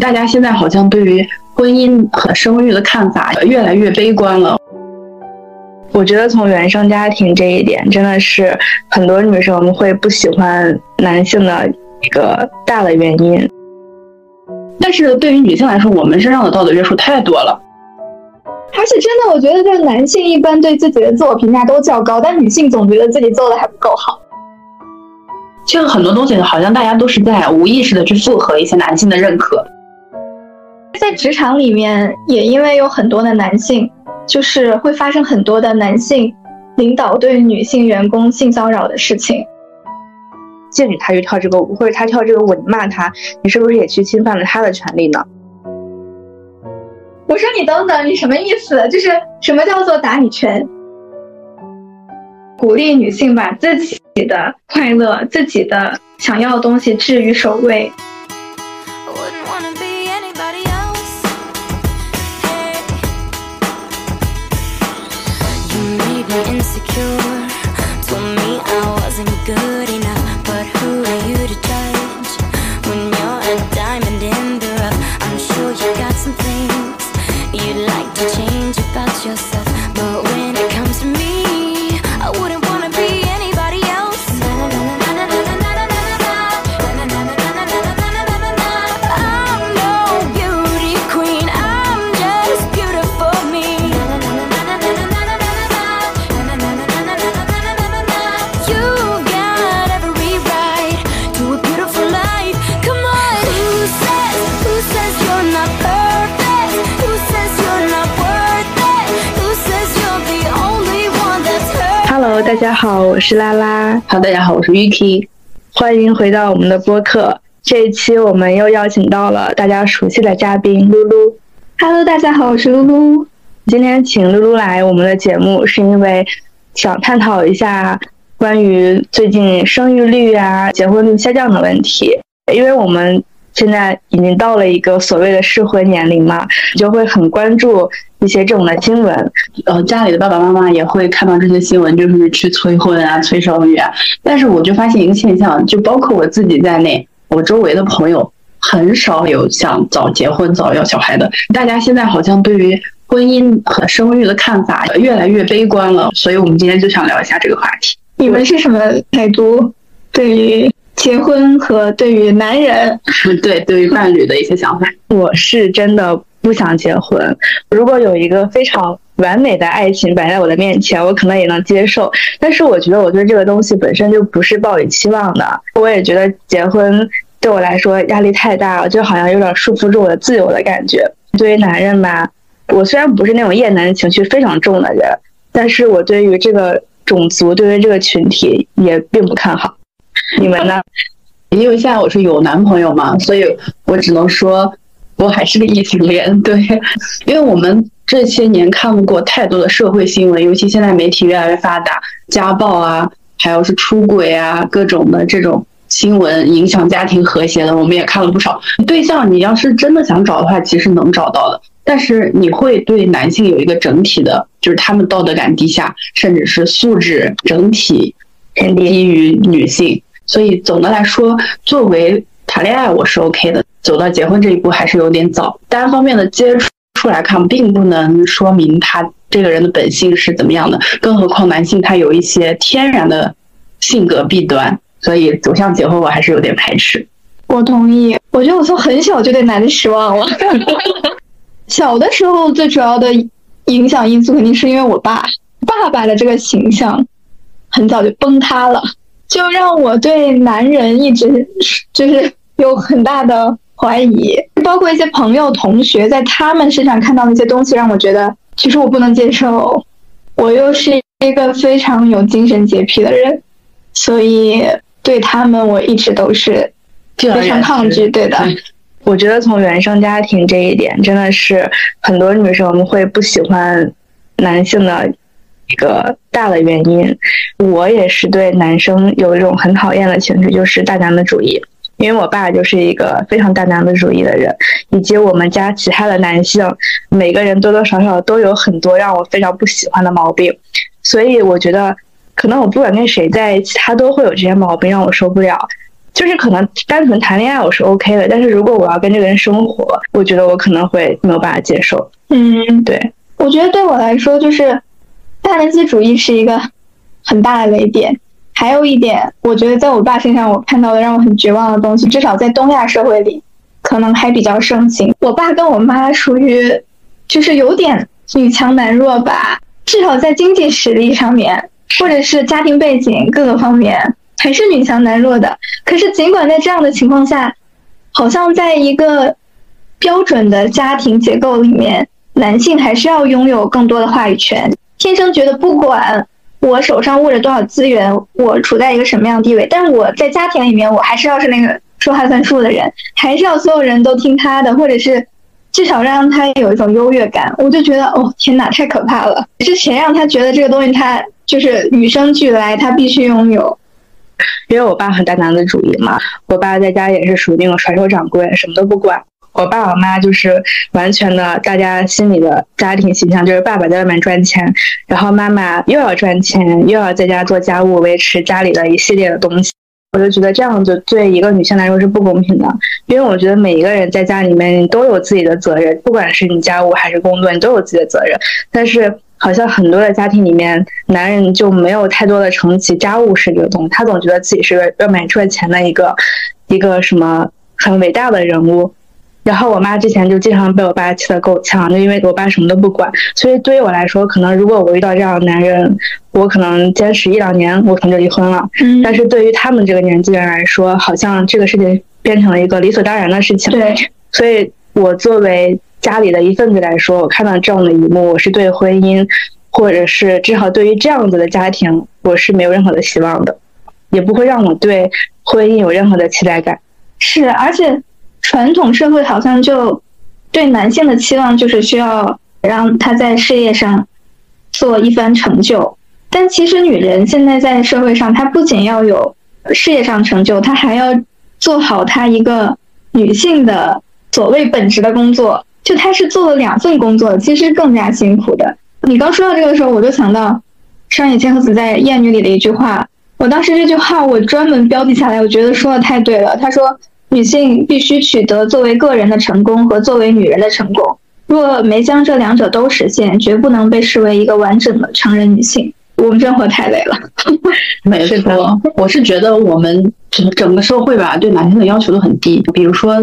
大家现在好像对于婚姻和生育的看法越来越悲观了。我觉得从原生家庭这一点，真的是很多女生会不喜欢男性的一个大的原因。但是对于女性来说，我们身上的道德约束太多了。而且真的，我觉得在男性一般对自己的自我评价都较高，但女性总觉得自己做的还不够好。就很多东西，好像大家都是在无意识的去附和一些男性的认可。在职场里面，也因为有很多的男性。就是会发生很多的男性领导对女性员工性骚扰的事情，禁止他去跳这个舞，或者他跳这个舞，你骂他，你是不是也去侵犯了他的权利呢？我说你等等，你什么意思？就是什么叫做打你拳？鼓励女性把自己的快乐、自己的想要的东西置于首位。大好，我是拉拉。好，大家好，我是 Yuki。欢迎回到我们的播客。这一期我们又邀请到了大家熟悉的嘉宾露露。Hello，大家好，我是露露。今天请露露来我们的节目，是因为想探讨一下关于最近生育率啊、结婚率下降的问题。因为我们现在已经到了一个所谓的适婚年龄嘛，就会很关注。一些这种的新闻，呃，家里的爸爸妈妈也会看到这些新闻，就是去催婚啊、催生育啊。但是我就发现一个现象，就包括我自己在内，我周围的朋友很少有想早结婚、早要小孩的。大家现在好像对于婚姻和生育的看法越来越悲观了。所以我们今天就想聊一下这个话题。你们是什么态度？对于结婚和对于男人，对对于伴侣的一些想法？我是真的。不想结婚。如果有一个非常完美的爱情摆在我的面前，我可能也能接受。但是我觉得我对这个东西本身就不是抱有期望的。我也觉得结婚对我来说压力太大了，就好像有点束缚住我的自由的感觉。对于男人吧，我虽然不是那种厌男情绪非常重的人，但是我对于这个种族，对于这个群体也并不看好。你们呢？因为现在我是有男朋友嘛，所以我只能说。我还是个异性恋，对，因为我们这些年看过太多的社会新闻，尤其现在媒体越来越发达，家暴啊，还有是出轨啊，各种的这种新闻影响家庭和谐的，我们也看了不少。对象你要是真的想找的话，其实能找到的，但是你会对男性有一个整体的，就是他们道德感低下，甚至是素质整体偏低于女性。所以总的来说，作为谈恋爱，我是 OK 的。走到结婚这一步还是有点早，单方面的接触出来看，并不能说明他这个人的本性是怎么样的。更何况男性他有一些天然的性格弊端，所以走向结婚我还是有点排斥。我同意，我觉得我从很小就对男的失望了。小的时候最主要的影响因素肯定是因为我爸，爸爸的这个形象很早就崩塌了，就让我对男人一直就是有很大的。怀疑，包括一些朋友、同学，在他们身上看到的一些东西，让我觉得其实我不能接受。我又是一个非常有精神洁癖的人，所以对他们我一直都是非常抗拒。对的，我觉得从原生家庭这一点，真的是很多女生会不喜欢男性的一个大的原因。我也是对男生有一种很讨厌的情绪，就是大男子主义。因为我爸就是一个非常大男子主义的人，以及我们家其他的男性，每个人多多少少都有很多让我非常不喜欢的毛病，所以我觉得，可能我不管跟谁在一起，他都会有这些毛病让我受不了。就是可能单纯谈恋爱我是 OK 的，但是如果我要跟这个人生活，我觉得我可能会没有办法接受。嗯，对，我觉得对我来说，就是大男子主义是一个很大的雷点。还有一点，我觉得在我爸身上我看到的让我很绝望的东西，至少在东亚社会里，可能还比较盛行。我爸跟我妈属于，就是有点女强男弱吧，至少在经济实力上面，或者是家庭背景各个方面，还是女强男弱的。可是尽管在这样的情况下，好像在一个标准的家庭结构里面，男性还是要拥有更多的话语权。天生觉得不管。我手上握着多少资源，我处在一个什么样的地位？但是我在家庭里面，我还是要是那个说话算数的人，还是要所有人都听他的，或者是至少让他有一种优越感。我就觉得，哦，天哪，太可怕了！是谁让他觉得这个东西他就是与生俱来，他必须拥有？因为我爸很大男子主义嘛，我爸在家也是属于那种甩手掌柜，什么都不管。我爸我妈就是完全的，大家心里的家庭形象就是爸爸在外面赚钱，然后妈妈又要赚钱，又要在家做家务，维持家里的一系列的东西。我就觉得这样子对一个女性来说是不公平的，因为我觉得每一个人在家里面都有自己的责任，不管是你家务还是工作，你都有自己的责任。但是好像很多的家庭里面，男人就没有太多的承起家务事这个东西，他总觉得自己是外面赚钱的一个一个什么很伟大的人物。然后我妈之前就经常被我爸气得够呛，就因为我爸什么都不管，所以对于我来说，可能如果我遇到这样的男人，我可能坚持一两年，我可能就离婚了。嗯，但是对于他们这个年纪人来说，好像这个事情变成了一个理所当然的事情。对，所以我作为家里的一份子来说，我看到这样的一幕，我是对婚姻，或者是至少对于这样子的家庭，我是没有任何的希望的，也不会让我对婚姻有任何的期待感。是，而且。传统社会好像就对男性的期望就是需要让他在事业上做一番成就，但其实女人现在在社会上，她不仅要有事业上成就，她还要做好她一个女性的所谓本职的工作。就她是做了两份工作，其实更加辛苦的。你刚说到这个的时候，我就想到上野千鹤子在《艳女》里的一句话，我当时这句话我专门标记下来，我觉得说的太对了。他说。女性必须取得作为个人的成功和作为女人的成功，若没将这两者都实现，绝不能被视为一个完整的成人女性。我们生活太累了，没错。我是觉得我们整整个社会吧，对男性的要求都很低，比如说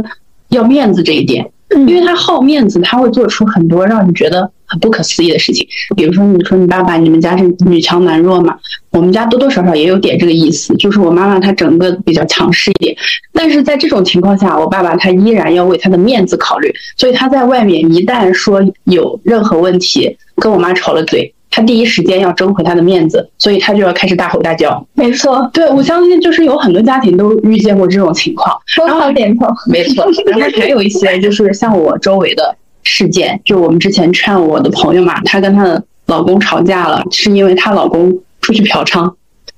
要面子这一点。因为他好面子，他会做出很多让你觉得很不可思议的事情。比如说，你说你爸爸，你们家是女强男弱嘛？我们家多多少少也有点这个意思，就是我妈妈她整个比较强势一点。但是在这种情况下，我爸爸他依然要为他的面子考虑，所以他在外面一旦说有任何问题，跟我妈吵了嘴。他第一时间要争回他的面子，所以他就要开始大吼大叫。没错，对我相信就是有很多家庭都遇见过这种情况。说好点头。没错，然后还有一些就是像我周围的事件，就我们之前劝我的朋友嘛，她跟她的老公吵架了，是因为她老公出去嫖娼，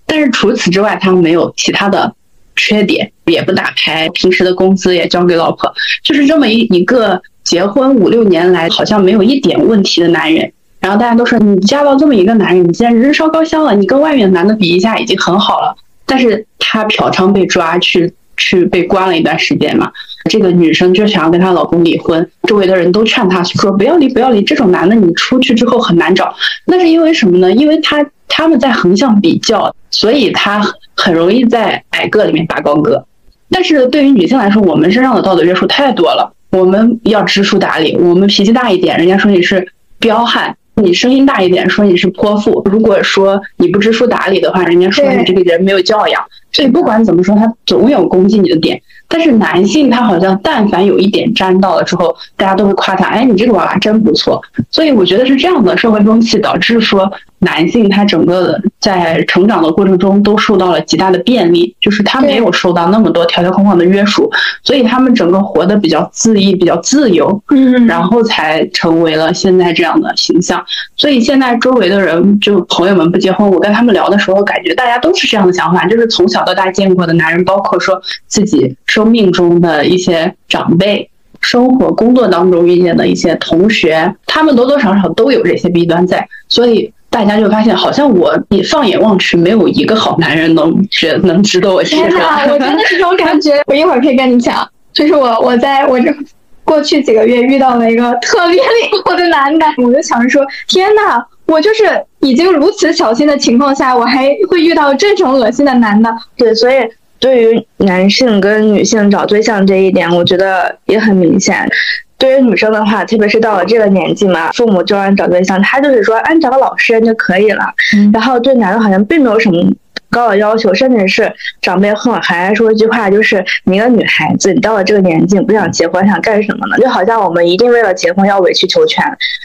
但是除此之外，他没有其他的缺点，也不打牌，平时的工资也交给老婆，就是这么一一个结婚五六年来好像没有一点问题的男人。然后大家都说你嫁到这么一个男人，你既然人烧高香了，你跟外面男的比一下已经很好了。但是她嫖娼被抓去去被关了一段时间嘛，这个女生就想要跟她老公离婚，周围的人都劝她说不要离不要离，这种男的你出去之后很难找。那是因为什么呢？因为他他们在横向比较，所以他很容易在矮个里面拔高个。但是对于女性来说，我们身上的道德约束太多了，我们要知书达理，我们脾气大一点，人家说你是彪悍。你声音大一点，说你是泼妇；如果说你不知书达理的话，人家说你这个人没有教养。所以不管怎么说，他总有攻击你的点。但是男性他好像但凡有一点沾到了之后，大家都会夸他，哎，你这个娃娃真不错。所以我觉得是这样的社会风气导致说男性他整个的在成长的过程中都受到了极大的便利，就是他没有受到那么多条条框框的约束，所以他们整个活得比较恣意、比较自由，嗯，然后才成为了现在这样的形象。所以现在周围的人就朋友们不结婚，我跟他们聊的时候，感觉大家都是这样的想法，就是从小到大见过的男人，包括说自己。生命中的一些长辈，生活工作当中遇见的一些同学，他们多多少少都有这些弊端在，所以大家就发现，好像我你放眼望去，没有一个好男人能值能值得我欣天赏。呐，我真的是这种感觉。我一会儿可以跟你讲，就是我我在我这过去几个月遇到了一个特别 灵活的男的，我就想着说，天呐，我就是已经如此小心的情况下，我还会遇到这种恶心的男的。对，所以对于男性跟女性找对象这一点，我觉得也很明显。对于女生的话，特别是到了这个年纪嘛，父母就让找对象，他就是说，按找个老实人就可以了。嗯然后对男的好像并没有什么高的要求，甚至是长辈和我还说一句话，就是你一个女孩子，你到了这个年纪，不想结婚，想干什么呢？就好像我们一定为了结婚要委曲求全，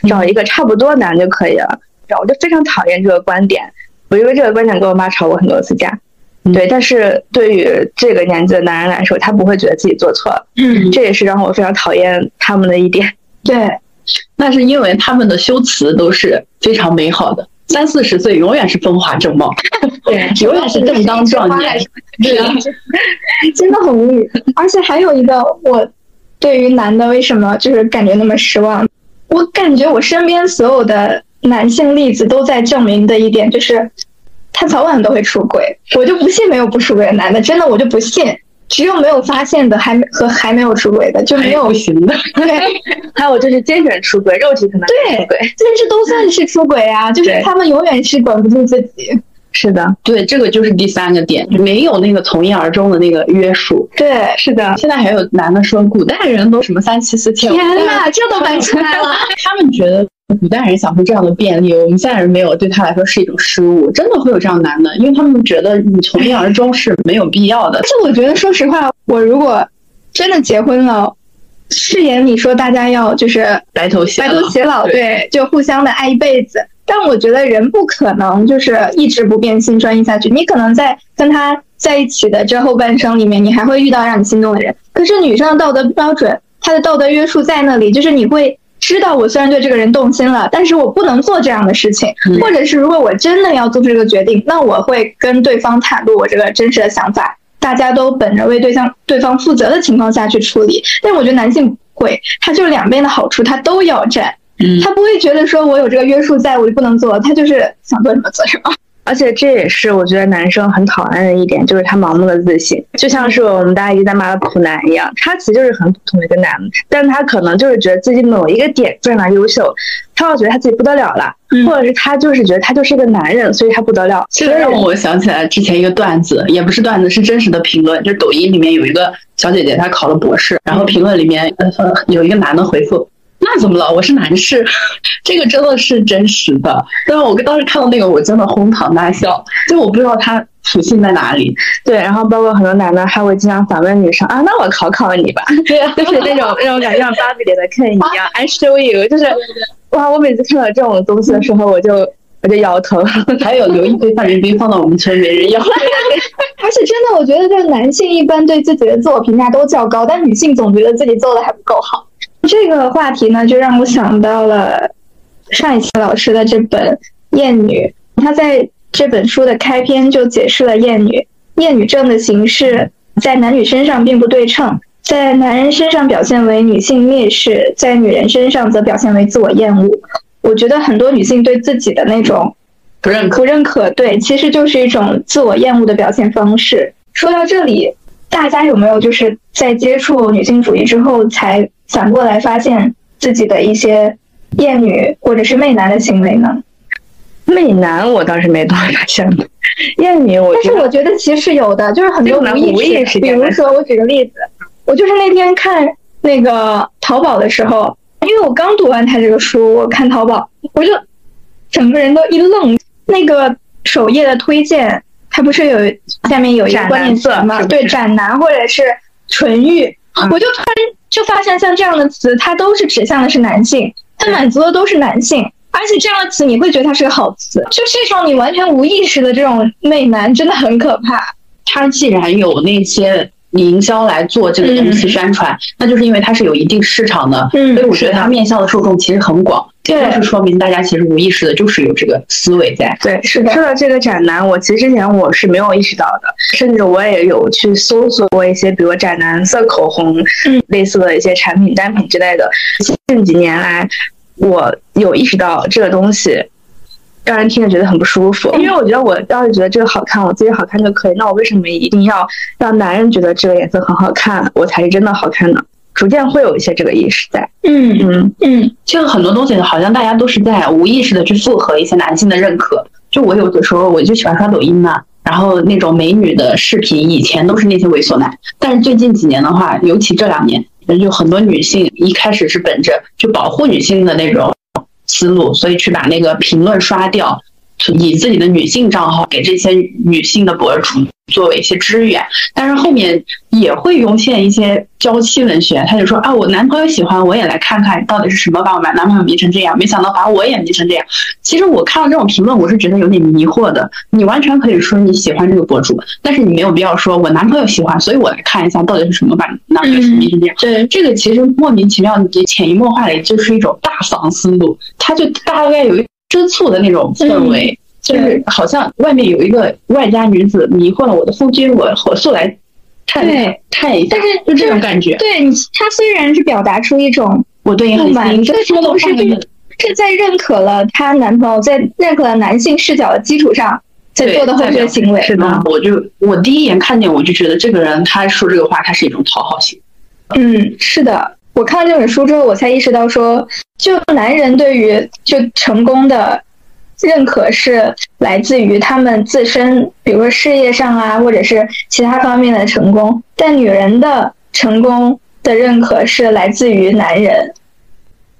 找一个差不多男就可以了。然后我就非常讨厌这个观点，我因为这个观点跟我妈吵过很多次架。嗯对，但是对于这个年纪的男人来说，他不会觉得自己做错了，嗯，这也是让我非常讨厌他们的一点。对，那是因为他们的修辞都是非常美好的，三四十岁永远是风华正茂，对永远是正当壮年。对啊，真的很无语。而且还有一个，我对于男的为什么就是感觉那么失望？我感觉我身边所有的男性例子都在证明的一点就是，他早晚都会出轨。我就不信没有不出轨的男的，真的我就不信。只有没有发现的，还没和还没有出轨的，就没有不行的，对，还有就是精神出轨，肉体可能对出轨。但是都算是出轨啊，就是他们永远是管不住自己。是的，对，这个就是第三个点，就没有那个从一而终的那个约束。对，是的，现在还有男的说，古代人都什么三妻四妾，天呐，这都搬出来了。他们觉得古代人享受这样的便利，我们现在人没有，对他来说是一种失误。真的会有这样的男的，因为他们觉得你从一而终是没有必要的。这我觉得，说实话，我如果真的结婚了，誓言里说大家要就是白头偕白，头偕老，对，就互相的爱一辈子。但我觉得人不可能就是一直不变心专一下去，你可能在跟他在一起的这后半生里面，你还会遇到让你心动的人。可是女生的道德标准，她的道德约束在那里，就是你会知道，我虽然对这个人动心了，但是我不能做这样的事情，嗯或者是如果我真的要做出这个决定，那我会跟对方袒露我这个真实的想法，大家都本着为对象对方负责的情况下去处理。但我觉得男性不会，他就是两边的好处他都要占。嗯，他不会觉得说我有这个约束在，我就不能做，他就是想做什么做什么。而且这也是我觉得男生很讨厌的一点，就是他盲目的自信，就像是我们大家一直在骂的普男一样，他其实就是很普通的一个男的，但他可能就是觉得自己某一个点非常优秀，他要觉得他自己不得了了，嗯或者是他就是觉得他就是个男人，所以他不得了。这个让我想起来之前一个段子，也不是段子，是真实的评论。就是抖音里面有一个小姐姐，她考了博士，然后评论里面呃有一个男的回复。那怎么了？我是男士，这个真的是真实的。但是我当时看到那个，我真的哄堂大笑，就我不知道他属性在哪里。对，然后包括很多男的还会经常反问女生啊，那我考考你吧，对啊，就是那种那种感觉像芭比里的 Ken 一样，I show you，就是哇，我每次看到这种东西的时候，我就我就摇头。还有留一堆范冰冰放到我们村没人要。而且真的，我觉得这男性一般对自己的自我评价都较高，但女性总觉得自己做的还不够好。这个话题呢，就让我想到了上一期老师的这本《厌女》，他在这本书的开篇就解释了厌女。厌女症的形式在男女身上并不对称，在男人身上表现为女性蔑视，在女人身上则表现为自我厌恶。我觉得很多女性对自己的那种不认可。不认可，对，其实就是一种自我厌恶的表现方式。说到这里，大家有没有就是在接触女性主义之后，才反过来发现自己的一些厌女或者是媚男的行为呢？媚男我倒是没多发现的，艳女我但是我觉得其实是有的，就是很多无意无意识，比如说我举个例子，我就是那天看那个淘宝的时候，因为我刚读完他这个书，我看淘宝，我就整个人都一愣。那个首页的推荐，它不是有下面有一个关键词吗？对，斩男或者是纯欲，嗯我就突然就发现像这样的词，它都是指向的是男性，它满足的都是男性。而且这样的词你会觉得它是个好词，就这种你完全无意识的这种媚男真的很可怕。他既然有那些营销来做这个东西宣传，那就是因为它是有一定市场的，嗯。所以我觉得它面向的受众其实很广，对。这就是说明大家其实无意识的就是有这个思维在。对，是的。说到这个斩男，我其实之前我是没有意识到的，甚至我也有去搜索过一些，比如斩男色口红，嗯。类似的一些产品单品之类的。近几年来，我有意识到这个东西让人听着觉得很不舒服。因为我觉得我要是觉得这个好看，我自己好看就可以，那我为什么一定要让男人觉得这个颜色很好看，我才是真的好看呢？逐渐会有一些这个意识在。嗯嗯嗯，其实很多东西好像大家都是在无意识的去附和一些男性的认可。就我有的时候我就喜欢刷抖音嘛，然后那种美女的视频，以前都是那些猥琐男，但是最近几年的话，尤其这两年，就很多女性一开始是本着就保护女性的那种思路，所以去把那个评论刷掉，以自己的女性账号给这些女性的博主作为一些支援，但是后面也会涌现一些娇妻文学，他就说啊，我男朋友喜欢，我也来看看到底是什么把我男朋友迷成这样，没想到把我也迷成这样。其实我看到这种评论，我是觉得有点迷惑的。你完全可以说你喜欢这个博主，但是你没有必要说我男朋友喜欢，所以我来看一下到底是什么把男朋友迷成这样。对，这个其实莫名其妙，你潜移默化的就是一种大防思路，他就大概有一吃醋的那种氛围。就是好像外面有一个外家女子迷惑了我的夫君，我火速来探探一下，但是就这种感觉。对你，他虽然是表达出一种我对你很满，但是同时是在认可了她男朋友在认可了男性视角的基础上在做的后续行为。是的，我就我第一眼看见我就觉得这个人他说这个话，他是一种讨好型。嗯，是的，我看了这本书之后，我才意识到说，就男人对于就成功的。认可是来自于他们自身，比如说事业上啊，或者是其他方面的成功。但女人的成功的认可是来自于男人。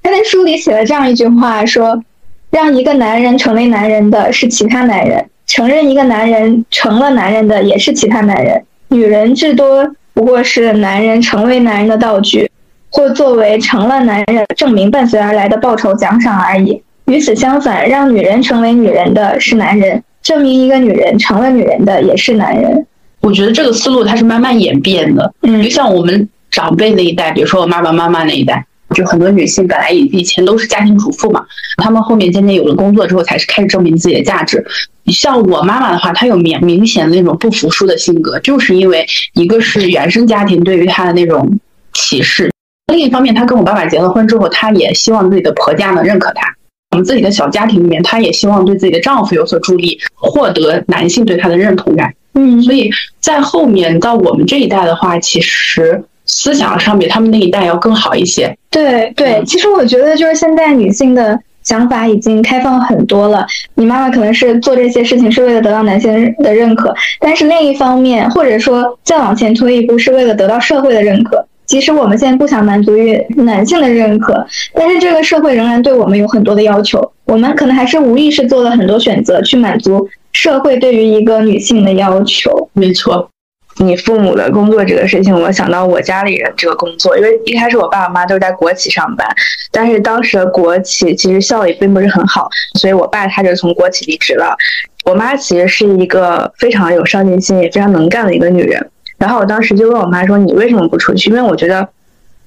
他在书里写了这样一句话：说，让一个男人成为男人的是其他男人，承认一个男人成了男人的也是其他男人。女人至多不过是男人成为男人的道具，或作为成了男人证明伴随而来的报酬奖赏而已。与此相反，让女人成为女人的是男人，证明一个女人成了女人的也是男人。我觉得这个思路它是慢慢演变的。嗯，就像我们长辈那一代，比如说我爸爸妈妈那一代，就很多女性本来以以前都是家庭主妇嘛，她们后面渐渐有了工作之后，才是开始证明自己的价值。像我妈妈的话，她有明明显的那种不服输的性格，就是因为一个是原生家庭对于她的那种歧视，另一方面，她跟我爸爸结了婚之后，她也希望自己的婆家能认可她。我们自己的小家庭里面，她也希望对自己的丈夫有所助力，获得男性对她的认同感。嗯，所以在后面到我们这一代的话，其实思想上比他们那一代要更好一些。对对，其实我觉得就是现在女性的想法已经开放很多了。你妈妈可能是做这些事情是为了得到男性的认可，但是另一方面，或者说再往前推一步，是为了得到社会的认可。即使我们现在不想满足于男性的认可，但是这个社会仍然对我们有很多的要求，我们可能还是无意识做了很多选择去满足社会对于一个女性的要求。没错，你父母的工作这个事情，我想到我家里人这个工作，因为一开始我爸我妈都是在国企上班，但是当时的国企其实效益并不是很好，所以我爸他就从国企离职了。我妈其实是一个非常有上进心也非常能干的一个女人。然后我当时就问我妈说：“你为什么不出去？因为我觉得，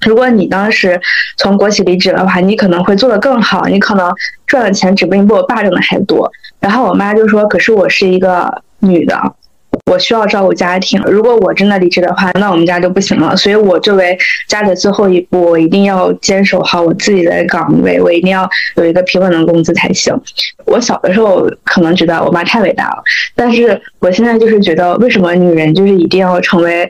如果你当时从国企离职的话，你可能会做得更好，你可能赚的钱指不定比我爸挣的还多。”然后我妈就说：“可是我是一个女的。”我需要照顾家庭，如果我真的离职的话，那我们家就不行了。所以，我作为家的最后一步，我一定要坚守好我自己的岗位，我一定要有一个平稳的工资才行。我小的时候可能觉得我妈太伟大了，但是我现在就是觉得，为什么女人就是一定要成为？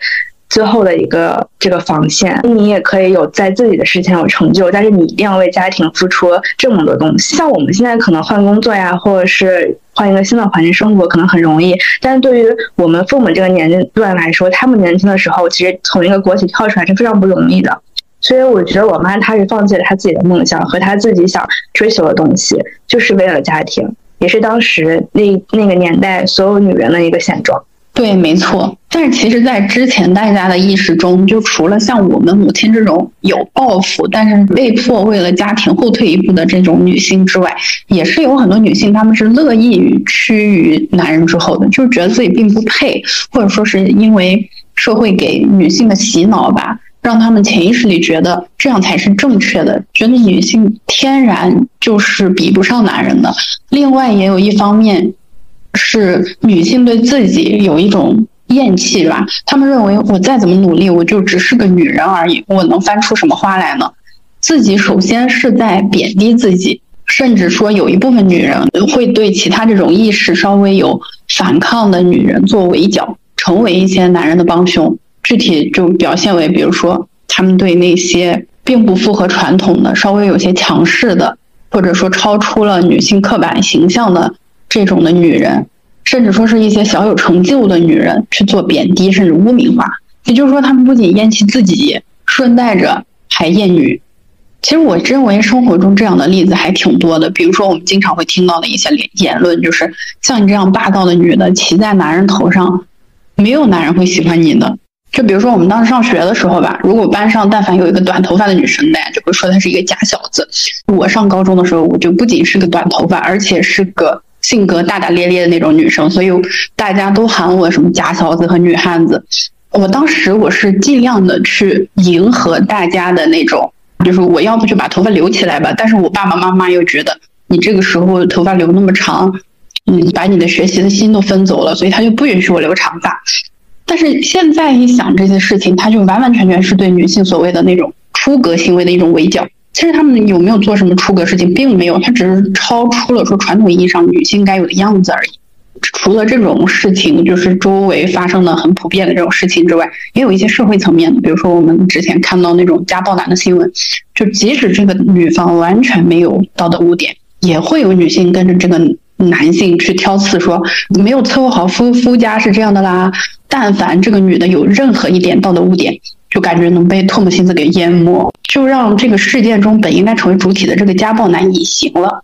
最后的一个这个防线，你也可以有在自己的事情有成就，但是你一定要为家庭付出这么多东西。像我们现在可能换工作呀，或者是换一个新的环境生活，可能很容易，但是对于我们父母这个年龄段来说，他们年轻的时候其实从一个国企跳出来是非常不容易的。所以我觉得我妈她是放弃了她自己的梦想和她自己想追求的东西，就是为了家庭，也是当时那那个年代所有女人的一个现状。对，没错。但是其实，在之前大家的意识中，就除了像我们母亲这种有抱负，但是被迫为了家庭后退一步的这种女性之外，也是有很多女性，她们是乐意于趋于男人之后的，就是觉得自己并不配，或者说是因为社会给女性的洗脑吧，让他们潜意识里觉得这样才是正确的，觉得女性天然就是比不上男人的。另外，也有一方面。是女性对自己有一种厌弃吧？她们认为我再怎么努力，我就只是个女人而已，我能翻出什么花来呢？自己首先是在贬低自己，甚至说有一部分女人会对其他这种意识稍微有反抗的女人做围剿，成为一些男人的帮凶。具体就表现为，比如说他们对那些并不符合传统的、稍微有些强势的，或者说超出了女性刻板形象的这种的女人，甚至说是一些小有成就的女人去做贬低甚至污名化。也就是说，他们不仅厌弃自己，顺带着还厌女。其实我认为生活中这样的例子还挺多的，比如说我们经常会听到的一些言论，就是像你这样霸道的女的骑在男人头上，没有男人会喜欢你的。就比如说我们当时上学的时候吧，如果班上但凡有一个短头发的女生，大家就会说她是一个假小子。我上高中的时候，我就不仅是个短头发，而且是个性格大大咧咧的那种女生，所以大家都喊我什么假小子和女汉子。我当时我是尽量的去迎合大家的那种。就是我要不就把头发留起来吧，但是我爸爸妈妈又觉得你这个时候头发留那么长，嗯，把你的学习的心都分走了，所以他就不允许我留长发。但是现在一想这些事情，他就完完全全是对女性所谓的那种出格行为的一种围剿。其实他们有没有做什么出格事情，并没有，他只是超出了说传统意义上女性该有的样子而已。除了这种事情，就是周围发生的很普遍的这种事情之外，也有一些社会层面的，比如说我们之前看到那种家暴男的新闻，就即使这个女方完全没有道德污点，也会有女性跟着这个男性去挑刺，说没有伺候好夫夫家是这样的啦。但凡这个女的有任何一点道德污点，就感觉能被唾沫星子给淹没，就让这个事件中本应该成为主体的这个家暴男隐形了。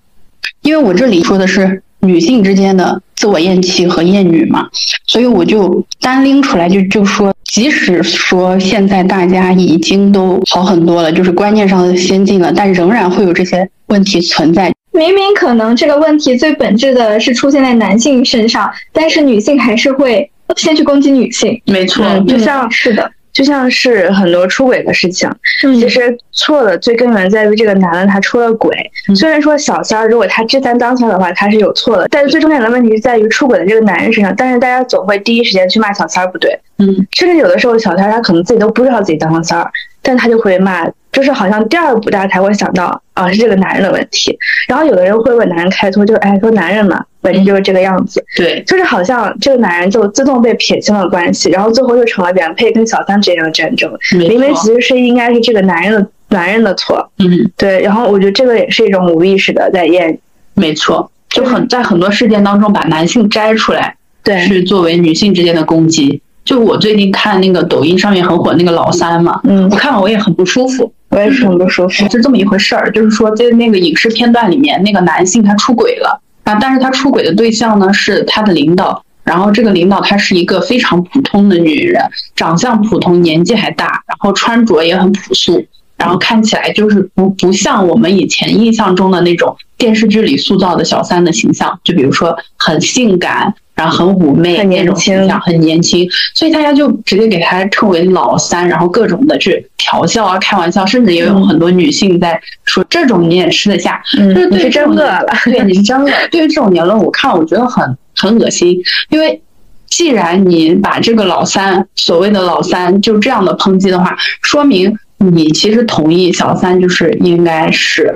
因为我这里说的是女性之间的。自我厌弃和厌女嘛，所以我就单拎出来就就说，即使说现在大家已经都好很多了，就是观念上先进了，但仍然会有这些问题存在。明明可能这个问题最本质的是出现在男性身上，但是女性还是会先去攻击女性。没错，就像是的。就像是很多出轨的事情，其实错的最根源在于这个男的他出了轨。虽然说小三儿如果他知三当三的话，他是有错的，但是最重点的问题是在于出轨的这个男人身上。但是大家总会第一时间去骂小三儿不对，嗯，甚至有的时候小三儿他可能自己都不知道自己当了三儿，但他就会骂。就是好像第二步大家才会想到啊，是这个男人的问题。然后有的人会为男人开脱，就是哎，说男人嘛，本身就是这个样子。对，就是好像这个男人就自动被撇清了关系，然后最后就成了原配跟小三之间的战争。明明其实是应该是这个男人的男人的错。嗯，对。然后我觉得这个也是一种无意识的在验。没错，就很在很多事件当中把男性摘出来，对，去作为女性之间的攻击。就我最近看那个抖音上面很火那个老三嘛，嗯，我看了我也很不舒服。我也是很不舒服，是这么一回事儿，就是说在那个影视片段里面，那个男性他出轨了啊，但是他出轨的对象呢是他的领导，然后这个领导她是一个非常普通的女人，长相普通，年纪还大，然后穿着也很朴素，然后看起来就是不不像我们以前印象中的那种电视剧里塑造的小三的形象，就比如说很性感。然后很妩媚那种形象，很年轻，所以大家就直接给他称为老三，然后各种的去调笑啊、开玩笑，甚至也有很多女性在说这种你也吃得下，就是 你是真饿了，对，你是真饿。对于这种言论，我看我觉得很很恶心，因为既然你把这个老三所谓的老三就这样的抨击的话，说明你其实同意小三就是应该是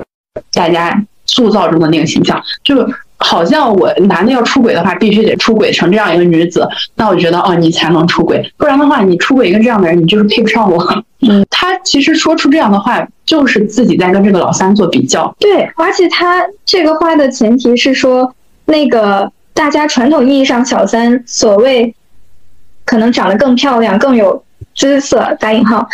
大家塑造中的那个形象，就。好像我男的要出轨的话，必须得出轨成这样一个女子，那我觉得哦，你才能出轨，不然的话，你出轨一个这样的人，你就是配不上我。嗯，他其实说出这样的话，就是自己在跟这个老三做比较。对，而且他这个话的前提是说，那个大家传统意义上小三所谓可能长得更漂亮、更有姿色（打引号）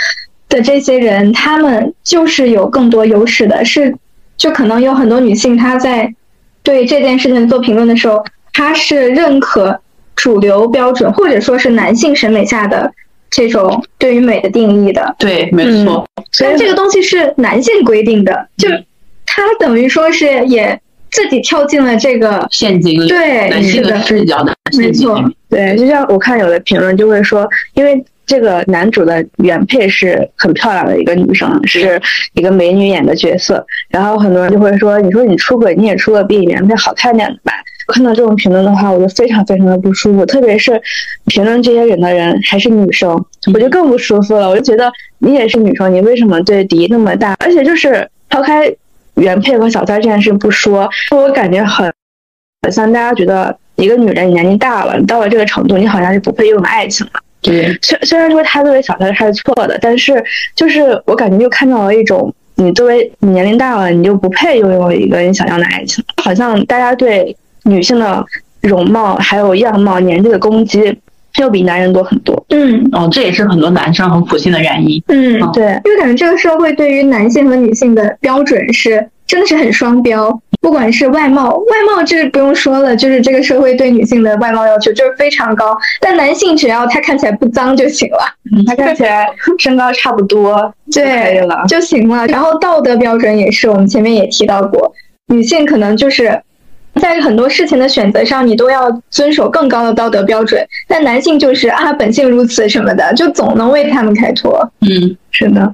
的这些人，他们就是有更多优势的，是就可能有很多女性她在。对这件事情做评论的时候，他是认可主流标准，或者说是男性审美下的这种对于美的定义的。对，没错。但这个东西是男性规定的，就他等于说是也自己跳进了这个陷阱里。对，男性的视角的没错。对，就像我看有的评论就会说，因为。这个男主的原配是很漂亮的一个女生，是一个美女演的角色。然后很多人就会说：“你说你出轨，你也出个比原配好看点的吧？”看到这种评论的话，我就非常非常的不舒服。特别是评论这些人的人还是女生，我就更不舒服了。我就觉得你也是女生，你为什么对敌那么大？而且就是抛开原配和小三这件事不说，我感觉很很像大家觉得一个女人你年龄大了，你到了这个程度，你好像是不配拥有爱情了。对，虽虽然说他作为小三他是错的，但是就是我感觉又看到了一种，你作为你年龄大了，你就不配拥有一个你想要的爱情，好像大家对女性的容貌还有样貌、年纪的攻击，要比男人多很多。嗯哦，这也是很多男生很普信的原因。嗯，嗯对，因为感觉这个社会对于男性和女性的标准是真的是很双标，不管是外貌，外貌这不用说了，就是这个社会对女性的外貌要求就是非常高，但男性只要他看起来不脏就行了，他看起来身高差不多 就可以对了。就行了。然后道德标准也是，我们前面也提到过，女性可能就是。在很多事情的选择上，你都要遵守更高的道德标准，但男性就是啊，本性如此什么的，就总能为他们开脱。嗯，是的，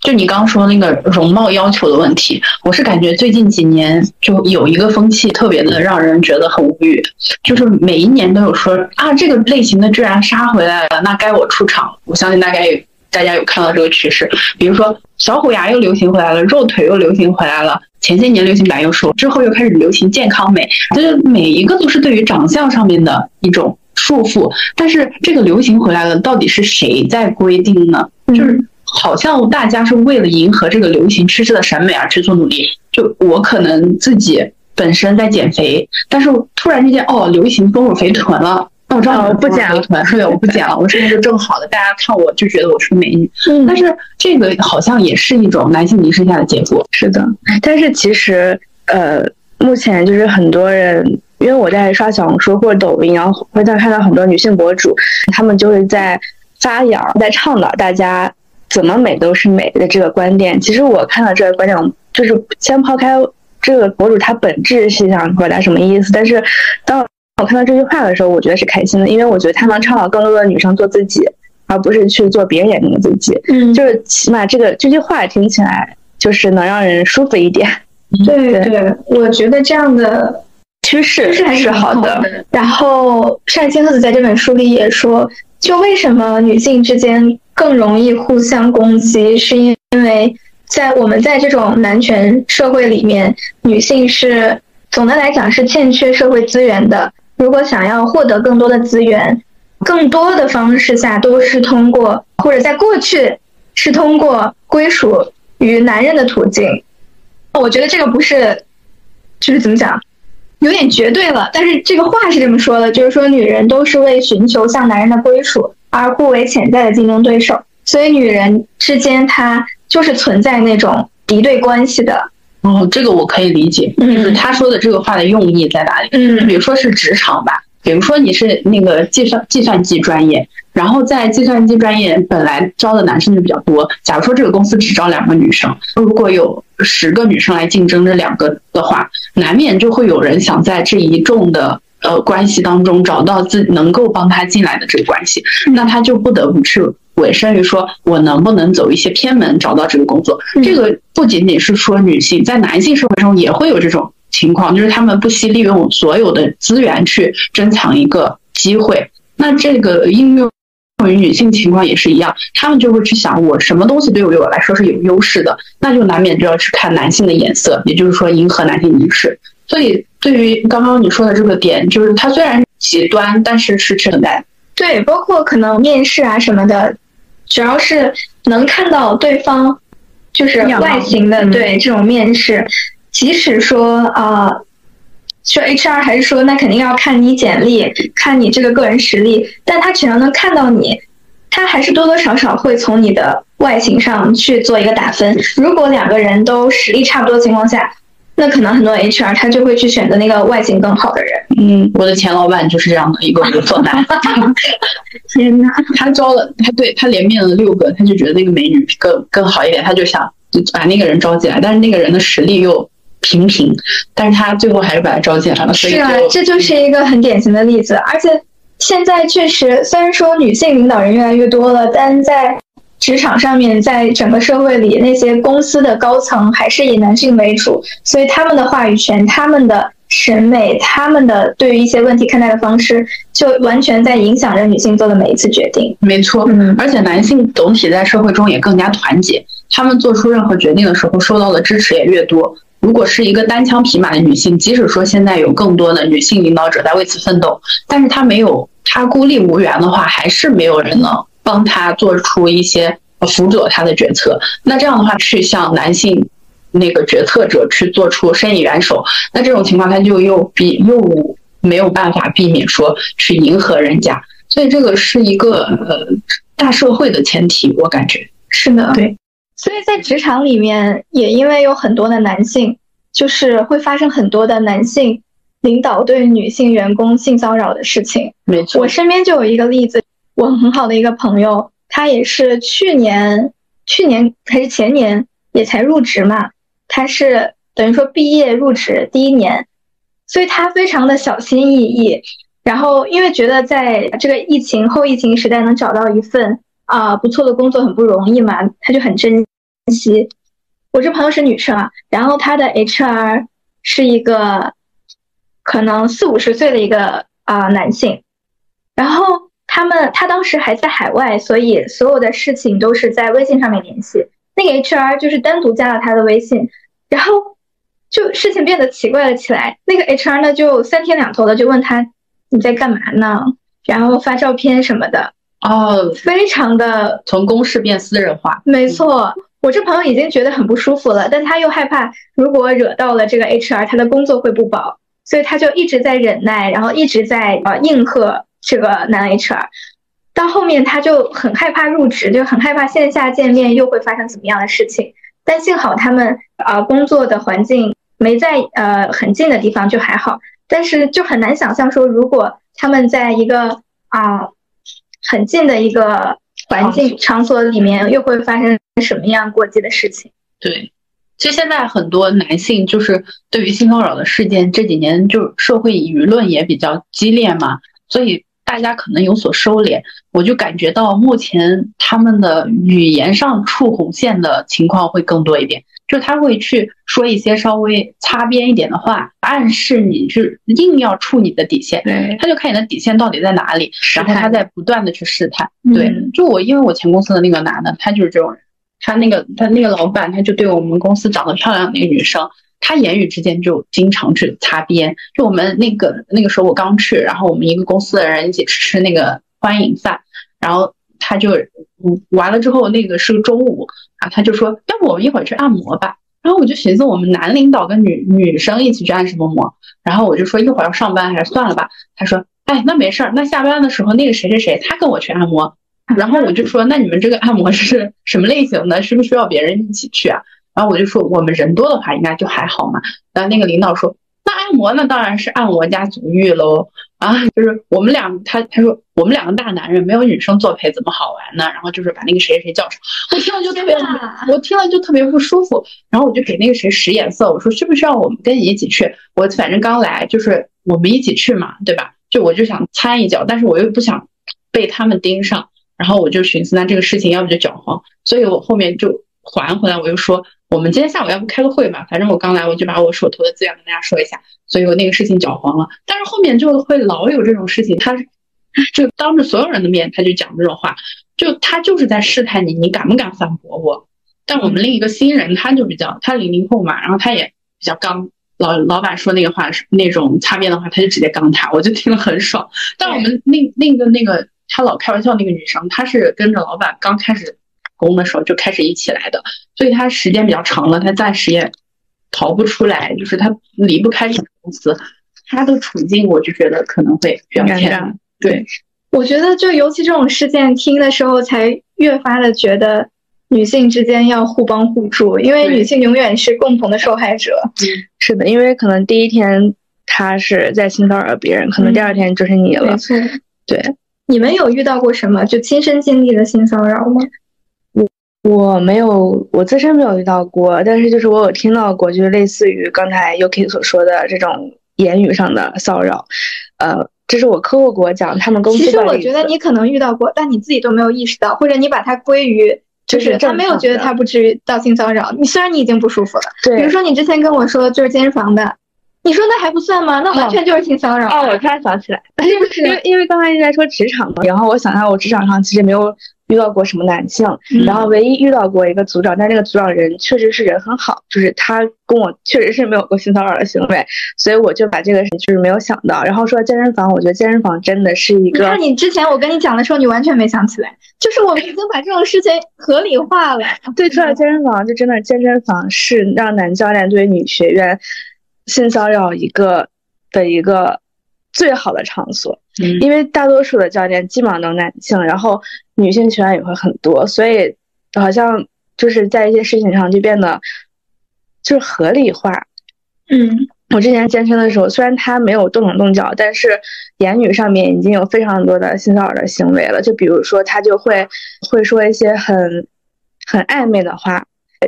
就你刚刚说那个容貌要求的问题，我是感觉最近几年就有一个风气特别的让人觉得很无语，就是每一年都有说啊这个类型的居然杀回来了，那该我出场。我相信大概大家有看到这个趋势，比如说小虎牙又流行回来了，肉腿又流行回来了。前些年流行白幼瘦，之后又开始流行健康美，就是每一个都是对于长相上面的一种束缚。但是这个流行回来了，到底是谁在规定呢？就是好像大家是为了迎合这个流行趋势的审美而去做努力。就我可能自己本身在减肥，但是突然之间哦，流行丰乳肥臀了。那我知道我不减了肥臀，对，我不减了，我现在就正好的，大家看我就觉得我是个美女。嗯但是这个好像也是一种男性凝视下的结果。是的。但是其实，呃，目前就是很多人，因为我在刷小红书或者抖音，然后会在看到很多女性博主，他们就是在发扬、在倡导大家怎么美都是美的这个观点。其实我看到这个观点，就是先抛开这个博主他本质是想表达什么意思，但是当我看到这句话的时候，我觉得是开心的，因为我觉得他能倡导更多的女生做自己，而不是去做别人眼中的自己。嗯，就是起码这个这句话听起来就是能让人舒服一点。对对对，我觉得这样的趋势是好的，然后单青鹤子在这本书里也说，就为什么女性之间更容易互相攻击，是因为在我们在这种男权社会里面，女性是总的来讲是欠缺社会资源的。如果想要获得更多的资源，更多的方式下都是通过，或者在过去是通过归属于男人的途径。我觉得这个不是，就是怎么讲，有点绝对了。但是这个话是这么说的，就是说女人都是为寻求向男人的归属而互为潜在的竞争对手，所以女人之间她就是存在那种敌对关系的。哦，这个我可以理解，嗯就是他说的这个话的用意在哪里？嗯比如说是职场吧，比如说你是那个计算计算机专业，然后在计算机专业本来招的男生就比较多，假如说这个公司只招两个女生，如果有十个女生来竞争这两个的话，难免就会有人想在这一众的。呃，关系当中找到自能够帮他进来的这个关系，那他就不得不去委身于说，我能不能走一些偏门找到这个工作。嗯这个不仅仅是说女性，在男性社会中也会有这种情况，就是他们不惜利用所有的资源去珍藏一个机会。那这个应用于女性情况也是一样，他们就会去想，我什么东西对我来说是有优势的，那就难免就要去看男性的眼色，也就是说迎合男性凝视。所以，对于刚刚你说的这个点，就是它虽然极端，但是是存在的。对，包括可能面试啊什么的，只要是能看到对方就是外形的，嗯对这种面试，即使说啊。说 HR 还是说，那肯定要看你简历，看你这个个人实力，但他只要能看到你，他还是多多少少会从你的外形上去做一个打分。如果两个人都实力差不多的情况下，那可能很多 HR 他就会去选择那个外形更好的人。嗯，我的前老板就是这样的一个工作男，天哪！他招了，他对他连面了六个，他就觉得那个美女更更好一点，他就想把那个人招进来，但是那个人的实力又平平，但是他最后还是把他招进来了，所以是啊，这就是一个很典型的例子。而且现在确实，虽然说女性领导人越来越多了，但在职场上面，在整个社会里，那些公司的高层还是以男性为主，所以他们的话语权、他们的审美、他们的对于一些问题看待的方式，就完全在影响着女性做的每一次决定。没错，嗯而且男性总体在社会中也更加团结，他们做出任何决定的时候受到的支持也越多。如果是一个单枪匹马的女性，即使说现在有更多的女性领导者在为此奋斗，但是她没有她孤立无援的话，还是没有人能帮他做出一些辅佐他的决策。那这样的话，去向男性那个决策者去做出伸以援手，那这种情况他就又避又没有办法避免说去迎合人家，所以这个是一个呃大社会的前提，我感觉是的，对。所以在职场里面，也因为有很多的男性，就是会发生很多的男性领导对女性员工性骚扰的事情。没错，我身边就有一个例子，我很好的一个朋友，他也是去年、去年还是前年也才入职嘛，他是等于说毕业入职第一年，所以他非常的小心翼翼，然后因为觉得在这个疫情后疫情时代能找到一份啊不错的工作很不容易嘛，他就很珍。惜，我这朋友是女生啊，然后她的 HR 是一个可能四五十岁的一个啊男性，然后他们他当时还在海外，所以所有的事情都是在微信上面联系。那个 HR 就是单独加了他的微信，然后就事情变得奇怪了起来。那个 HR 呢就三天两头的就问他你在干嘛呢，然后发照片什么的哦，非常的从公事变私人化，没错。我这朋友已经觉得很不舒服了，但他又害怕如果惹到了这个 HR，他的工作会不保，所以他就一直在忍耐，然后一直在呃应和这个男 HR。到后面他就很害怕入职，就很害怕线下见面又会发生怎么样的事情。但幸好他们啊工作的环境没在呃很近的地方就还好，但是就很难想象说如果他们在一个啊很近的一个。环境场所里面又会发生什么样过激的事情？对，其实现在很多男性就是对于性骚扰的事件，这几年就社会舆论也比较激烈嘛，所以大家可能有所收敛。我就感觉到目前他们的语言上触红线的情况会更多一点。就他会去说一些稍微擦边一点的话，暗示你是硬要触你的底线，他就看你的底线到底在哪里，然后他在不断的去试探。对，就我因为我前公司的那个男的，他就是这种人，他那个他那个老板，他就对我们公司长得漂亮的那个女生，他言语之间就经常去擦边。就我们那个那个时候我刚去，然后我们一个公司的人一起吃那个欢迎饭，然后他就完了之后，那个是个中午。啊，他就说，要不我们一会儿去按摩吧。然后我就寻思，我们男领导跟女女生一起去按什么摩？然后我就说，一会儿要上班，还是算了吧。他说，哎，那没事儿，那下班的时候那个谁谁谁他跟我去按摩。然后我就说，那你们这个按摩是什么类型的？需不需要别人一起去啊？然后我就说，我们人多的话应该就还好嘛。然后那个领导说。那按摩那当然是按摩加足浴喽啊！就是我们俩，他他说我们两个大男人没有女生作陪怎么好玩呢？然后就是把那个谁谁谁叫上，我听了就特别，我听了就特别不舒服。然后我就给那个谁使眼色，我说需不需要我们跟你一起去？我反正刚来，就是我们一起去嘛，对吧？就我就想掺一脚，但是我又不想被他们盯上。然后我就寻思，那这个事情要不就搅黄，所以我后面就还回来，我又说。我们今天下午要不开个会吧？反正我刚来，我就把我手头的资源跟大家说一下，所以我那个事情搅黄了。但是后面就会老有这种事情，他就当着所有人的面他就讲这种话，就他就是在试探你，你敢不敢反驳我？但我们另一个新人他就比较，他零零后嘛，然后他也比较刚。老老板说那个话是那种擦边的话，他就直接刚他，我就听了很爽。但我们另另一个那个他老开玩笑那个女生，她是跟着老板刚开始。工的时候就开始一起来的，所以他时间比较长了，他暂时也逃不出来，就是他离不开这个公司，他的处境我就觉得可能会比较尴尬。对，我觉得就尤其这种事件听的时候，才越发的觉得女性之间要互帮互助，因为女性永远是共同的受害者。是的，因为可能第一天他是在性骚扰别人，可能第二天就是你了。没错，对，你们有遇到过什么就亲身经历的性骚扰吗？我没有，我自身没有遇到过，但是就是我有听到过，就是类似于刚才 UK 所说的这种言语上的骚扰，呃，这是我客户给我讲他们公司。其实我觉得你可能遇到过，但你自己都没有意识到，或者你把它归于就是他没有觉得他不至于到性骚扰。你虽然你已经不舒服了，对，比如说你之前跟我说就是健身房的，你说那还不算吗？那完全就是性骚扰。哦，我突然想起来，因为因为刚才一直在说职场嘛，然后我想到我职场上其实没有。遇到过什么男性，嗯然后唯一遇到过一个组长，但那个组长人确实是人很好，就是他跟我确实是没有过性骚扰的行为，所以我就把这个事就是没有想到。然后说健身房，我觉得健身房真的是一你个看你之前我跟你讲的时候，你完全没想起来，就是我们已经把这种事情合理化了。对，说到健身房，就真的健身房是让男教练对女学员性骚扰一个的一个最好的场所，嗯因为大多数的教练基本上都是男性，然后女性学员也会很多，所以好像就是在一些事情上就变得就是合理化。嗯我之前健身的时候，虽然他没有动手动脚，但是言语上面已经有非常多的性骚扰的行为了。就比如说，他就会会说一些很很暧昧的话，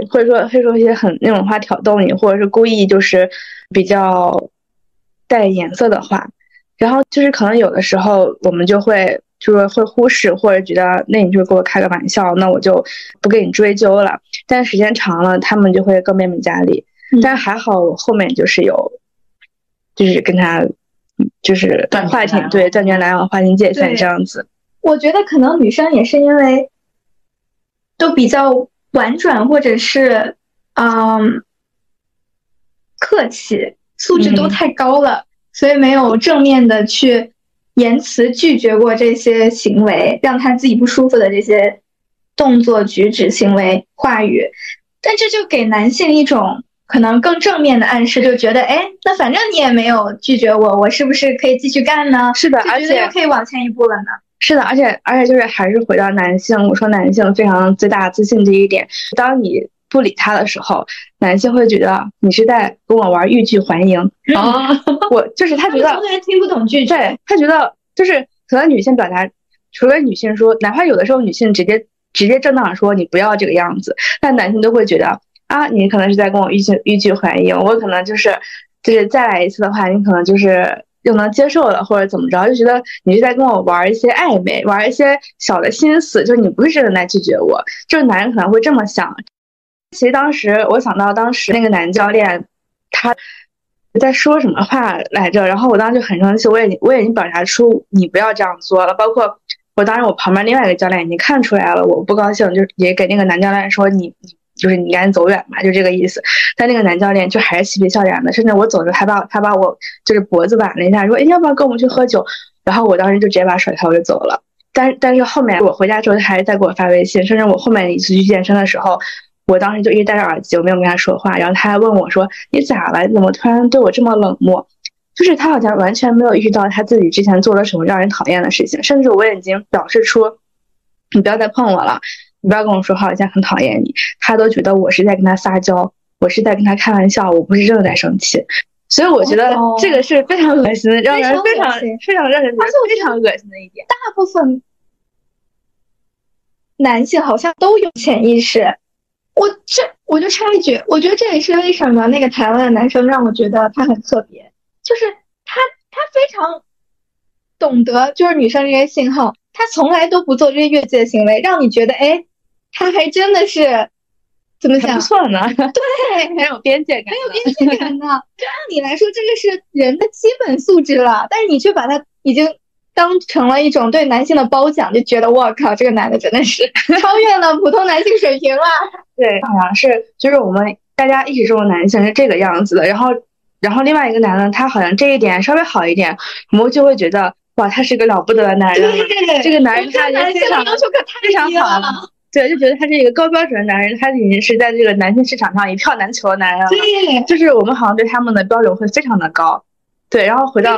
或者说会说一些很那种话挑逗你，或者是故意就是比较带颜色的话。然后就是可能有的时候我们就会就是会忽视，或者觉得那你就是给我开个玩笑，那我就不跟你追究了。但时间长了，他们就会更变本加厉。嗯但还好我后面就是有，就是跟他嗯就是划清对断绝来往、划清界限这样子。我觉得可能女生也是因为都比较婉转，或者是嗯客气，素质都嗯太高了，所以没有正面的去言辞拒绝过这些行为，让他自己不舒服的这些动作、举止、行为、话语。但这就给男性一种可能更正面的暗示，就觉得，哎，那反正你也没有拒绝我，我是不是可以继续干呢？是的，而就觉得又且可以往前一步了呢。是的，而且而且就是还是回到男性，我说男性非常最大自信这一点，当你不理他的时候，男性会觉得你是在跟我玩欲拒还迎。啊，我就是他觉得他听不懂拒绝。对他觉得就是可能女性表达，除了女性说，哪怕有的时候女性直接直接正当地说你不要这个样子，但男性都会觉得啊，你可能是在跟我欲拒欲拒还迎，我可能就是就是再来一次的话，你可能就是又能接受了或者怎么着，就觉得你是在跟我玩一些暧昧，玩一些小的心思，就是你不是真的在拒绝我，就是男人可能会这么想。其实当时我想到当时那个男教练，他在说什么话来着，然后我当时就很生气，我也我也已经表达出你不要这样做了，包括我当时我旁边另外一个教练已经看出来了，我不高兴，就是也给那个男教练说你你就是你赶紧走远吧，就这个意思。但那个男教练就还是嬉皮笑脸的，甚至我走的时候还把他把我就是脖子挽了一下，说哎要不要跟我们去喝酒？然后我当时就直接把甩开我就走了。但但是后面我回家之后，他还是在给我发微信，甚至我后面一次去健身的时候，我当时就一直戴着耳机，我没有跟他说话，然后他还问我说你咋了？你怎么突然对我这么冷漠？就是他好像完全没有意识到他自己之前做了什么让人讨厌的事情，甚至我已经表示出你不要再碰我了，你不要跟我说话，我现在很讨厌你。他都觉得我是在跟他撒娇，我是在跟他开玩笑，我不是真的在生气。所以我觉得哦这个是非常恶心的，让人非常非常让人非常恶心的一点。大部分男性好像都有潜意识。我这我就插一句，我觉得这也是为什么那个台湾的男生让我觉得他很特别，就是他他非常懂得就是女生这些信号，他从来都不做这些越界行为，让你觉得哎，他还真的是怎么讲不？错呢，对，很有边界感，很有边界感呢。就按理来说，这个是人的基本素质了，但是你却把他已经当成了一种对男性的褒奖，就觉得我靠，这个男的真的是 超越了普通男性水平了。对，好像是就是我们大家一直中的男性是这个样子的，然后然后另外一个男的他好像这一点稍微好一点，我们就会觉得哇，他是个了不得的男人了，这个男人他已经男性的非常要求可太非常低了。好了。对，就觉得他是一个高标准的男人，他已经是在这个男性市场上一票难求的男人了。对，就是我们好像对他们的标准会非常的高，对，然后回非到。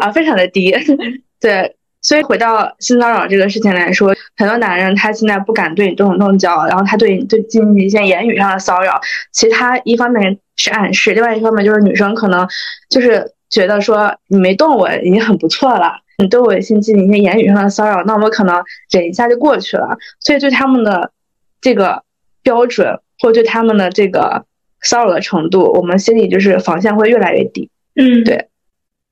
啊，非常的低，对，所以回到性骚扰这个事情来说，很多男人他现在不敢对你动手动脚，然后他对你对进行一些言语上的骚扰，其实他一方面是暗示，另外一方面就是女生可能就是觉得说你没动我已经很不错了，你对我进行一些言语上的骚扰，那我可能忍一下就过去了，所以对他们的这个标准或者对他们的这个骚扰的程度，我们心里就是防线会越来越低。嗯，对，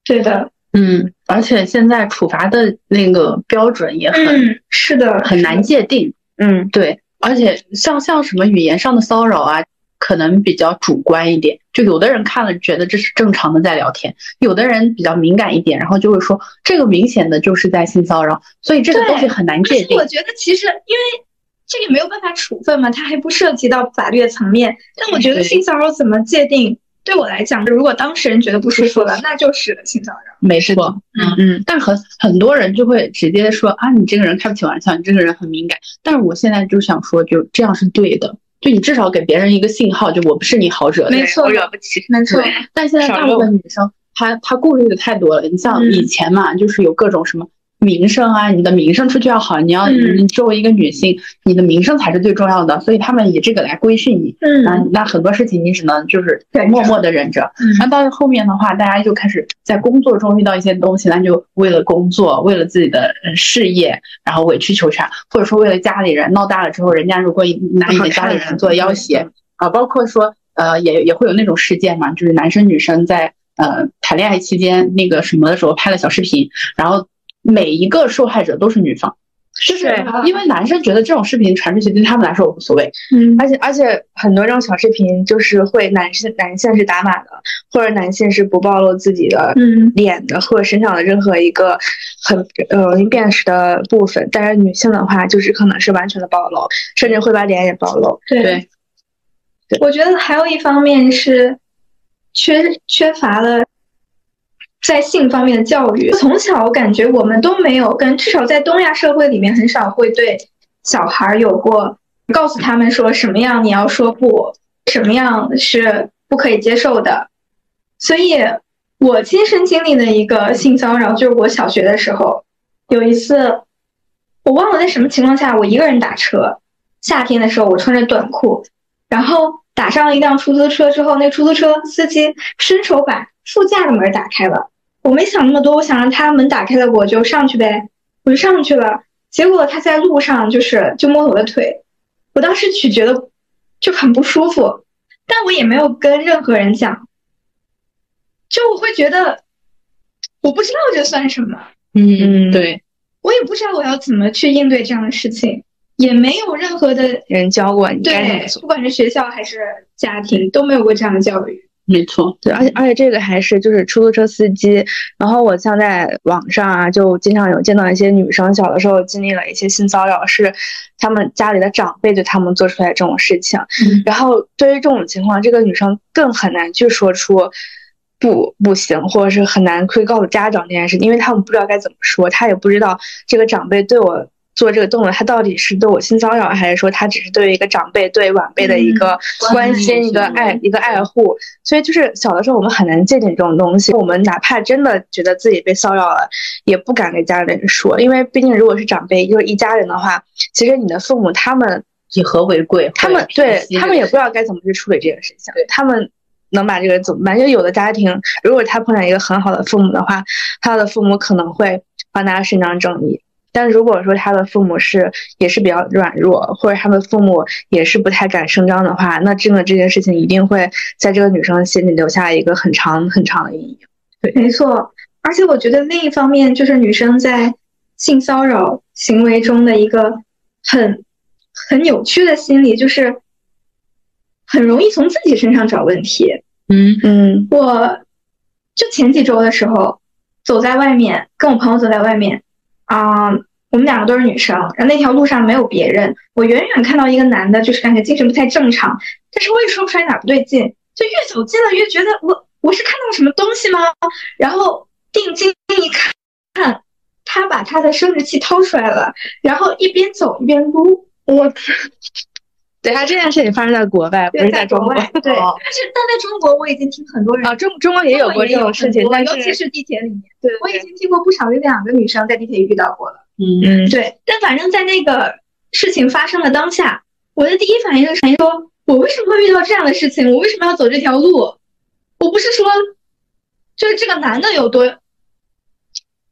对的。嗯，而且现在处罚的那个标准也很、嗯，是的，很难界定。嗯对，而且像像什么语言上的骚扰啊，可能比较主观一点，就有的人看了觉得这是正常的在聊天，有的人比较敏感一点，然后就会说这个明显的就是在性骚扰，所以这个东西很难界定。我觉得其实因为这个没有办法处分嘛，它还不涉及到法律的层面。但我觉得性骚扰怎么界定？对我来讲，如果当事人觉得不舒服了，那就是性骚扰。没错，嗯嗯。但很很多人就会直接说啊，你这个人开不起玩笑，你这个人很敏感。但是我现在就想说，就这样是对的。就你至少给别人一个信号，就我不是你好惹的，没错，我惹不起。没错。但现在大部分女生，她她顾虑的太多了。你像以前嘛，就是有各种什么。名声啊，你的名声出去要好，你要你作为一个女性，你的名声才是最重要的，所以他们以这个来规训你。嗯，那那很多事情你只能就是默默的忍着。那到后面的话，大家就开始在工作中遇到一些东西，那就为了工作，为了自己的事业，然后委曲求全，或者说为了家里人闹大了之后，人家如果拿你的家里人做要挟啊，包括说呃也也会有那种事件嘛，就是男生女生在呃谈恋爱期间那个什么的时候拍了小视频，然后。每一个受害者都是女方，就是因为男生觉得这种视频传出去对他们来说无所谓，嗯，而且而且很多这种小视频就是会男性男性是打码的，或者男性是不暴露自己的脸的或者身上的任何一个很呃容易辨识的部分，但是女性的话就是可能是完全的暴露，甚至会把脸也暴露。对。对，我觉得还有一方面是缺缺乏了。在性方面的教育，从小我感觉我们都没有跟，至少在东亚社会里面很少会对小孩有过告诉他们说什么样你要说不，什么样是不可以接受的。所以，我亲身经历的一个性骚扰就是我小学的时候，有一次我忘了在什么情况下，我一个人打车，夏天的时候我穿着短裤，然后打上了一辆出租车之后，那出租车司机伸手把副驾的门打开了。我没想那么多，我想让他门打开了，我就上去呗，我就上去了。结果他在路上就是就摸我的腿，我当时就觉得就很不舒服，但我也没有跟任何人讲，就我会觉得我不知道这算什么，嗯，对，我也不知道我要怎么去应对这样的事情，也没有任何的人教过你，对，不管是学校还是家庭都没有过这样的教育。没错，对，而且而且这个还是就是出租车司机。然后我像在网上啊，就经常有见到一些女生小的时候经历了一些性骚扰，是他们家里的长辈对他们做出来这种事情。然后对于这种情况，这个女生更很难去说出不不行，或者是很难会告诉家长这件事，因为他们不知道该怎么说，他也不知道这个长辈对我。做这个动作，他到底是对我性骚扰，还是说他只是对于一个长辈、对晚辈的一个关心、一个爱、一个爱护？所以就是小的时候我们很难界定这种东西。我们哪怕真的觉得自己被骚扰了，也不敢跟家里人说，因为毕竟如果是长辈，就是一家人的话，其实你的父母他们以和为贵，他们对他们也不知道该怎么去处理这件事情。他们能把这个怎么办？就有的家庭，如果他碰上一个很好的父母的话，他的父母可能会帮他伸张正义。但如果说他的父母是也是比较软弱，或者他的父母也是不太敢声张的话，那真的这件事情一定会在这个女生心里留下一个很长很长的阴影。对，没错。而且我觉得另一方面就是女生在性骚扰行为中的一个很很扭曲的心理，就是很容易从自己身上找问题。嗯嗯，我就前几周的时候走在外面，跟我朋友走在外面。啊，我们两个都是女生，然后那条路上没有别人，我远远看到一个男的，就是感觉精神不太正常，但是我也说不出来哪不对劲，就越走近了越觉得我我是看到了什么东西吗？然后定睛一看，看他把他的生殖器掏出来了，然后一边走一边撸，我天！对他这件事情发生在国外，不是在中国。对，但是但在中国，我已经听很多人啊，中中国也有过这种事情，但尤其是地铁里面，对我已经听过不少于两个女生在地铁遇到过了。嗯，对。但反正在那个事情发生的当下，我的第一反应就是说，我为什么会遇到这样的事情？我为什么要走这条路？我不是说，就是这个男的有多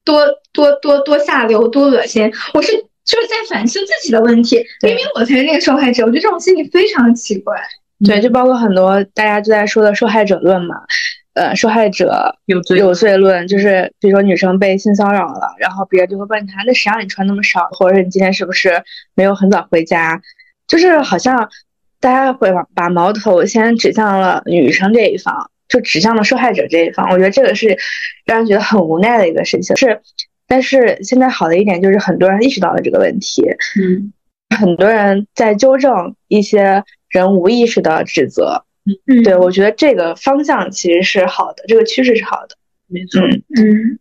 多多多多下流、多恶心，我是。就是在反思自己的问题，明明我才是那个受害者，我觉得这种心理非常奇怪。对，就包括很多大家就在说的受害者论嘛，呃，受害者有罪有罪论，就是比如说女生被性骚扰了，然后别人就会问她，那谁让你穿那么少，或者是你今天是不是没有很早回家？就是好像大家会把把矛头先指向了女生这一方，就指向了受害者这一方。我觉得这个是让人觉得很无奈的一个事情。是，但是现在好的一点就是很多人意识到了这个问题，嗯，很多人在纠正一些人无意识的指责。嗯，对我觉得这个方向其实是好的，这个趋势是好的。没错。嗯嗯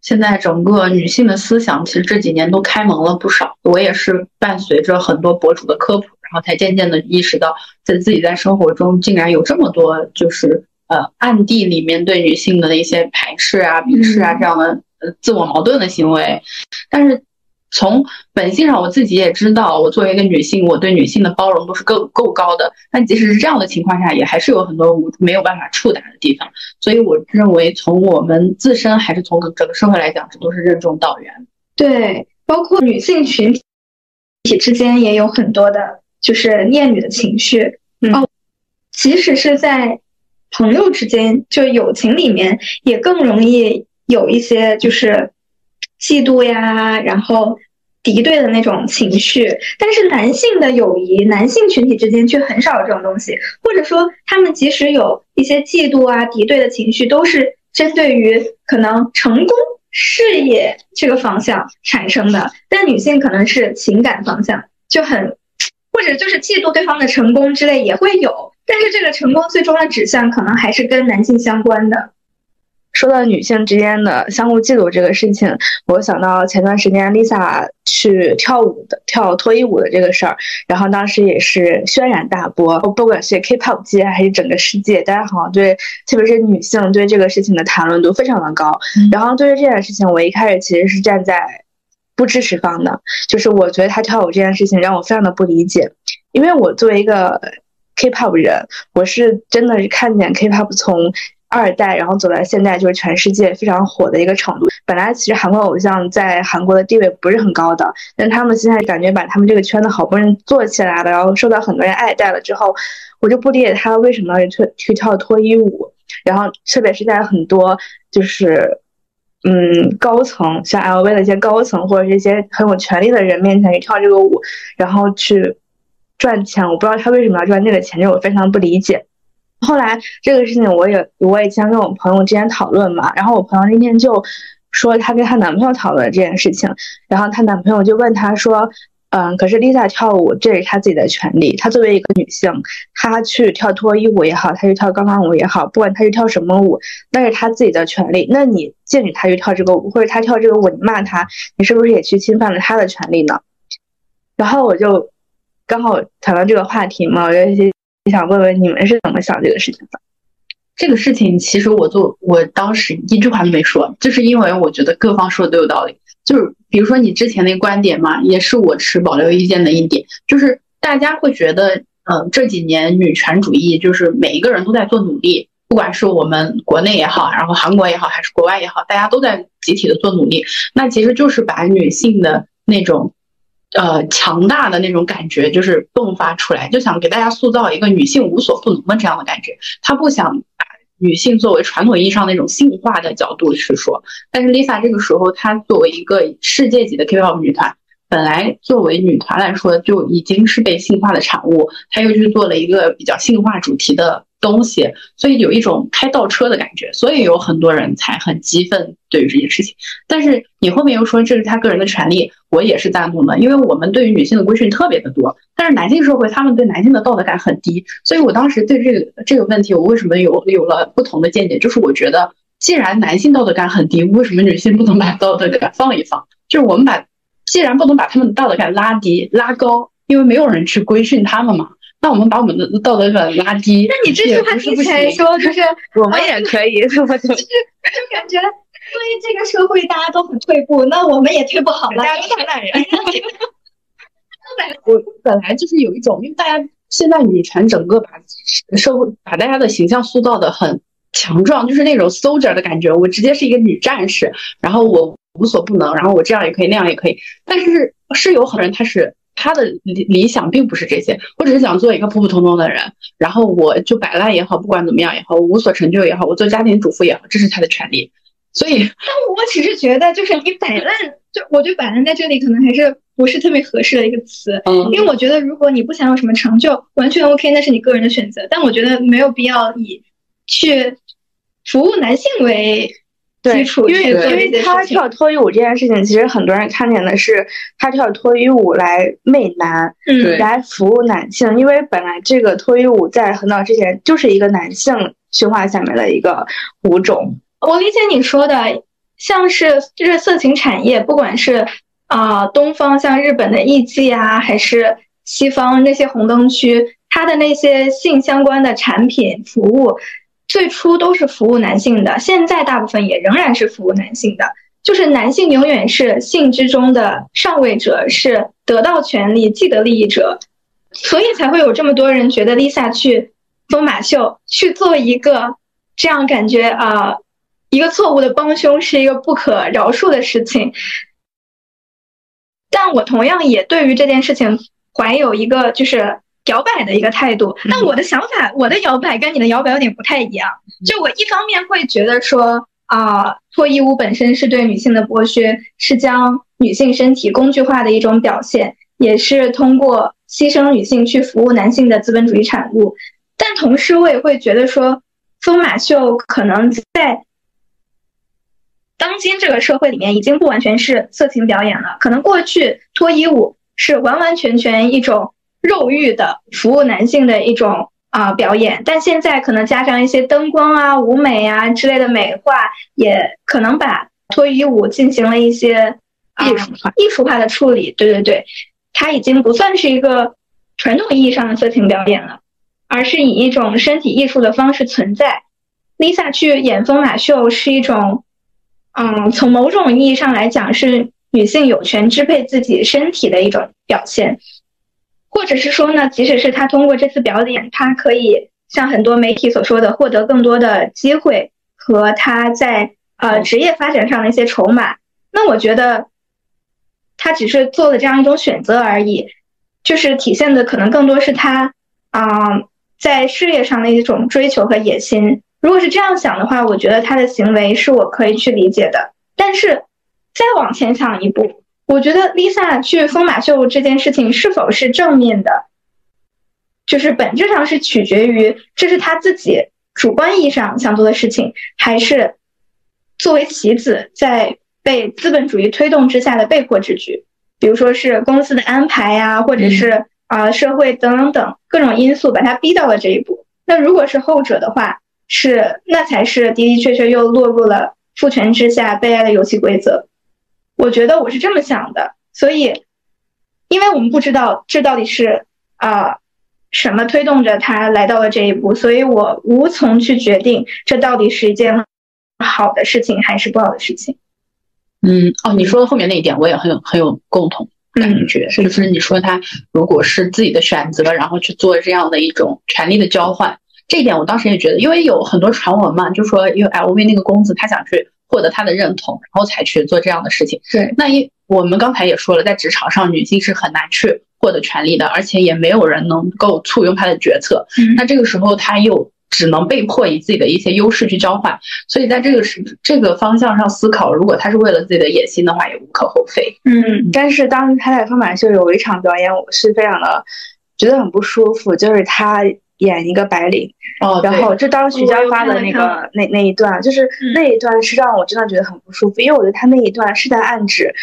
现在整个女性的思想，其实这几年都开蒙了不少。我也是伴随着很多博主的科普，然后才渐渐的意识到，在自己在生活中竟然有这么多就是呃暗地里面对女性的一些排斥啊、鄙视啊这样的呃自我矛盾的行为。但是从本性上，我自己也知道，我作为一个女性，我对女性的包容度是够够高的。但即使是这样的情况下，也还是有很多我没有办法触达的地方。所以我认为，从我们自身还是从整个社会来讲，这都是任重道远。对，包括女性群体之间也有很多的，就是厌女的情绪。嗯哦，即使是在朋友之间，就友情里面，也更容易有一些就是嫉妒呀，然后敌对的那种情绪。但是男性的友谊，男性群体之间却很少有这种东西，或者说他们即使有一些嫉妒啊、敌对的情绪，都是针对于可能成功。事业这个方向产生的，但女性可能是情感方向，就很或者就是嫉妒对方的成功之类也会有，但是这个成功最终的指向可能还是跟男性相关的。说到女性之间的相互嫉妒这个事情，我想到前段时间 Lisa 去跳舞的跳脱衣舞的这个事儿，然后当时也是轩然大波，不管是 K-pop 界还是整个世界，大家好像对，特别是女性对这个事情的谈论度非常的高。嗯然后对于这件事情，我一开始其实是站在不支持方的，就是我觉得她跳舞这件事情让我非常的不理解，因为我作为一个 K-pop 人，我是真的是看见 K-pop 从二代，然后走到现在，就是全世界非常火的一个程度。本来其实韩国偶像在韩国的地位不是很高的，但他们现在感觉把他们这个圈子好不容易做起来了，然后受到很多人爱戴了之后，我就不理解他为什么要去去跳脱衣舞，然后特别是在很多就是。嗯，高层像 LV 的一些高层或者是一些很有权力的人面前去跳这个舞，然后去赚钱，我不知道他为什么要赚那个钱，这我非常不理解。后来这个事情我也我也经常跟我朋友之间讨论嘛，然后我朋友那天就说她跟她男朋友讨论这件事情，然后她男朋友就问她说，嗯，可是 Lisa 跳舞这是她自己的权利，她作为一个女性，她去跳脱衣舞也好，她去跳钢管舞也好，不管她去跳什么舞，那是她自己的权利。那你禁止她去跳这个舞，或者她跳这个舞，你骂她，你是不是也去侵犯了她的权利呢？然后我就刚好谈到这个话题嘛，我就想问问你们是怎么想这个事情的？这个事情其实我做，我当时一句话都没说，就是因为我觉得各方说的都有道理。就是比如说你之前那个观点嘛，也是我持保留意见的一点，就是大家会觉得，嗯、这几年女权主义就是每一个人都在做努力，不管是我们国内也好，然后韩国也好，还是国外也好，大家都在集体的做努力。那其实就是把女性的那种。呃，强大的那种感觉就是迸发出来，就想给大家塑造一个女性无所不能的这样的感觉。他不想把女性作为传统意义上那种性化的角度去说。但是 Lisa 这个时候，她作为一个世界级的 K-pop 女团，本来作为女团来说就已经是被性化的产物，她又去做了一个比较性化主题的东西，所以有一种开倒车的感觉。所以有很多人才很激愤对于这件事情。但是你后面又说这是他个人的权利，我也是赞同的，因为我们对于女性的规训特别的多，但是男性社会他们对男性的道德感很低，所以我当时对这个这个问题，我为什么有有了不同的见解？就是我觉得，既然男性道德感很低，为什么女性不能把道德感放一放？就是我们把，既然不能把他们的道德感拉低拉高，因为没有人去规训他们嘛，那我们把我们的道德感拉低，那你这句话听起来说就是我们也可以，我就就感觉，因为这个社会大家都很退步，那我们也退不好了。大家都是懒人。我本来就是有一种，因为大家现在女权整个把社会把大家的形象塑造的很强壮，就是那种 soldier 的感觉。我直接是一个女战士，然后我无所不能，然后我这样也可以，那样也可以。但是是有很多人，他是他的理理想并不是这些，我只是想做一个普普通通的人，然后我就摆烂也好，不管怎么样也好，我无所成就也好，我做家庭主妇也好，这是他的权利。所以，但我只是觉得，就是你摆烂，就我觉得摆烂在这里可能还是不是特别合适的一个词，嗯因为我觉得如果你不想有什么成就，完全 OK，那是你个人的选择。但我觉得没有必要以去服务男性为对基，础因为因为。他跳脱衣舞这件事情，其实很多人看见的是他跳脱衣舞来媚男，嗯，来服务男性。因为本来这个脱衣舞在很早之前就是一个男性驯化下面的一个舞种。我理解你说的，像是就是色情产业，不管是啊、东方像日本的艺妓啊，还是西方那些红灯区，它的那些性相关的产品服务，最初都是服务男性的，现在大部分也仍然是服务男性的。就是男性永远是性之中的上位者，是得到权利、既得利益者，所以才会有这么多人觉得 Lisa 去疯马秀去做一个这样感觉啊、一个错误的帮凶是一个不可饶恕的事情。但我同样也对于这件事情怀有一个就是摇摆的一个态度。但我的想法，我的摇摆跟你的摇摆有点不太一样。就我一方面会觉得说啊，脱衣舞本身是对女性的剥削，是将女性身体工具化的一种表现，也是通过牺牲女性去服务男性的资本主义产物。但同时，我也会觉得说，疯马秀可能在当今这个社会里面，已经不完全是色情表演了。可能过去脱衣舞是完完全全一种肉欲的服务男性的一种啊、表演，但现在可能加上一些灯光啊、舞美啊之类的美化，也可能把脱衣舞进行了一些、啊艺术化艺术化的处理。对对对，它已经不算是一个传统意义上的色情表演了。而是以一种身体艺术的方式存在。Lisa 去演疯马秀是一种，嗯，从某种意义上来讲是女性有权支配自己身体的一种表现，或者是说呢，即使是他通过这次表演，他可以像很多媒体所说的，获得更多的机会和他在呃职业发展上的一些筹码。那我觉得，他只是做了这样一种选择而已，就是体现的可能更多是他。啊、在事业上的一种追求和野心。如果是这样想的话，我觉得他的行为是我可以去理解的。但是再往前想一步，我觉得 Lisa 去疯马秀这件事情是否是正面的，就是本质上是取决于这是他自己主观意义上想做的事情，还是作为棋子在被资本主义推动之下的被迫之举。比如说是公司的安排呀、或者是啊、社会等等等各种因素把他逼到了这一步。那如果是后者的话，是那才是的的确确又落入了父权之下悲哀的游戏规则。我觉得我是这么想的，所以，因为我们不知道这到底是啊、什么推动着他来到了这一步，所以我无从去决定这到底是一件好的事情还是不好的事情。嗯，哦，你说的后面那一点我也很有很有共同感嗯觉，就是你说他如果是自己的选择，然后去做这样的一种权利的交换，这一点我当时也觉得，因为有很多传闻嘛，就说因为 LV 那个公子他想去获得他的认同，然后才去做这样的事情。对，那一我们刚才也说了，在职场上女性是很难去获得权利的，而且也没有人能够簇拥她的决策。嗯那这个时候她又只能被迫以自己的一些优势去交换，所以在这个时这个方向上思考，如果她是为了自己的野心的话，也无可厚非。嗯但是当时他在疯马秀有一场表演，我是非常的觉得很不舒服，就是他演一个白领，哦然后就当时徐佳发的那个那那一段，就是嗯那一段是让我真的觉得很不舒服，因为我觉得他那一段是在暗指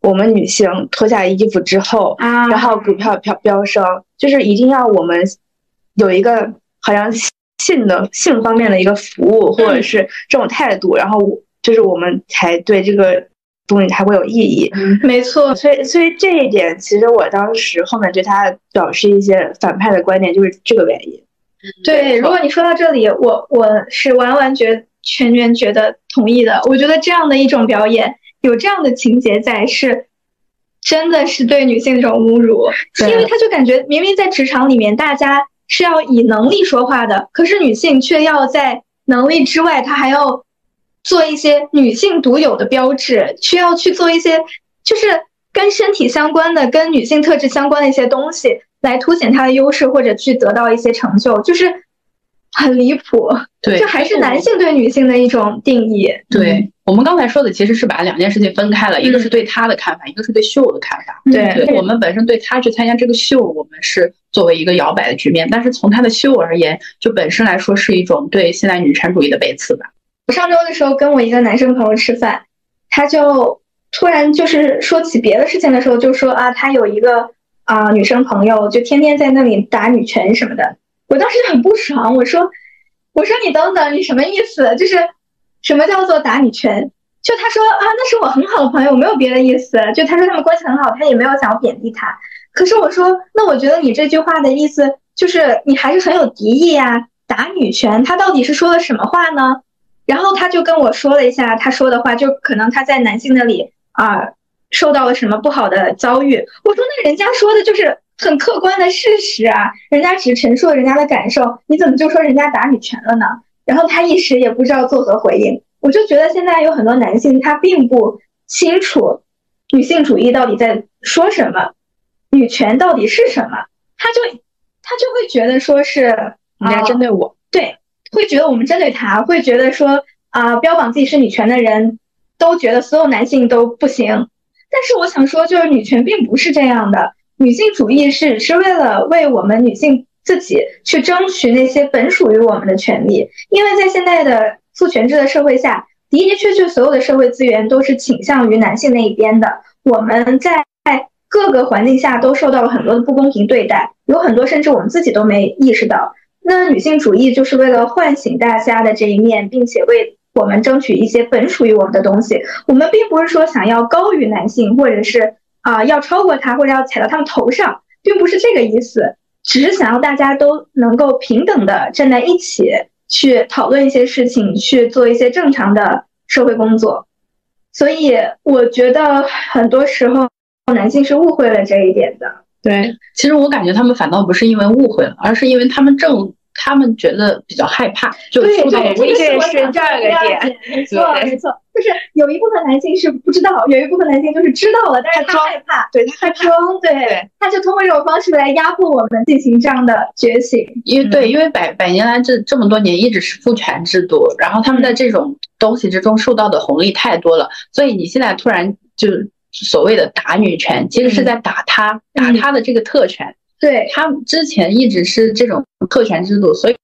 我们女性脱下衣服之后，啊然后股票飙飙升，就是一定要我们有一个好像性的性方面的一个服务，或者是这种态度，然后就是我们才对这个东西才会有意义。没错，所以，所以这一点，其实我当时后面对他表示一些反派的观点，就是这个原因。对，如果你说到这里，我我是完完全全全觉得同意的。我觉得这样的一种表演，有这样的情节在，是真的是对女性的一种侮辱，因为他就感觉明明在职场里面，大家是要以能力说话的，可是女性却要在能力之外，她还要做一些女性独有的标志，需要去做一些就是跟身体相关的、跟女性特质相关的一些东西，来凸显他的优势或者去得到一些成就，就是很离谱。对，就还是男性对女性的一种定义。对，我们刚才说的其实是把两件事情分开了，一个是对他的看法，一个是对秀的看法。对对，我们本身对他去参加这个秀，我们是作为一个摇摆的局面，但是从他的秀而言，就本身来说是一种对现代女权主义的背刺吧。我上周的时候跟我一个男生朋友吃饭，他就突然就是说起别的事情的时候，就说啊，他有一个啊、女生朋友，就天天在那里打女拳什么的。我当时就很不爽，我说我说你等等，你什么意思？就是什么叫做打女拳？就他说啊，那是我很好的朋友，没有别的意思。就他说他们关系很好，他也没有想要贬低他。可是我说，那我觉得你这句话的意思就是你还是很有敌意呀、打女权，他到底是说了什么话呢？然后他就跟我说了一下他说的话，就可能他在男性那里啊、受到了什么不好的遭遇。我说那人家说的就是很客观的事实啊，人家只陈述了人家的感受，你怎么就说人家打女权了呢？然后他一时也不知道作何回应。我就觉得现在有很多男性他并不清楚女性主义到底在说什么，女权到底是什么，他就他就会觉得说是人家针对我，对，会觉得我们针对他，会觉得说啊、标榜自己是女权的人都觉得所有男性都不行。但是我想说，就是女权并不是这样的，女性主义是是为了为我们女性自己去争取那些本属于我们的权利，因为在现在的父权制的社会下，的的确确所有的社会资源都是倾向于男性那一边的，我们在各个环境下都受到了很多的不公平对待，有很多甚至我们自己都没意识到。那女性主义就是为了唤醒大家的这一面，并且为我们争取一些本属于我们的东西。我们并不是说想要高于男性，或者是啊、要超过他，或者要踩到他们头上，并不是这个意思，只是想要大家都能够平等的站在一起，去讨论一些事情，去做一些正常的社会工作。所以我觉得很多时候男性是误会了这一点的。对，其实我感觉他们反倒不是因为误会了，而是因为他们正他们觉得比较害怕，就对受到了，威胁。这是这儿个点。没错没错，就是有一部分男性是不知道，有一部分男性就是知道了，但是他害怕，对他他装，对对，他就通过这种方式来压迫我们进行这样的觉醒。因为对，因为百百年来这这么多年一直是父权制度，然后他们在这种东西之中受到的红利太多了，所以你现在突然就所谓的打女权，其实是在打他，打他的这个特权。对，他之前一直是这种特权制度，所以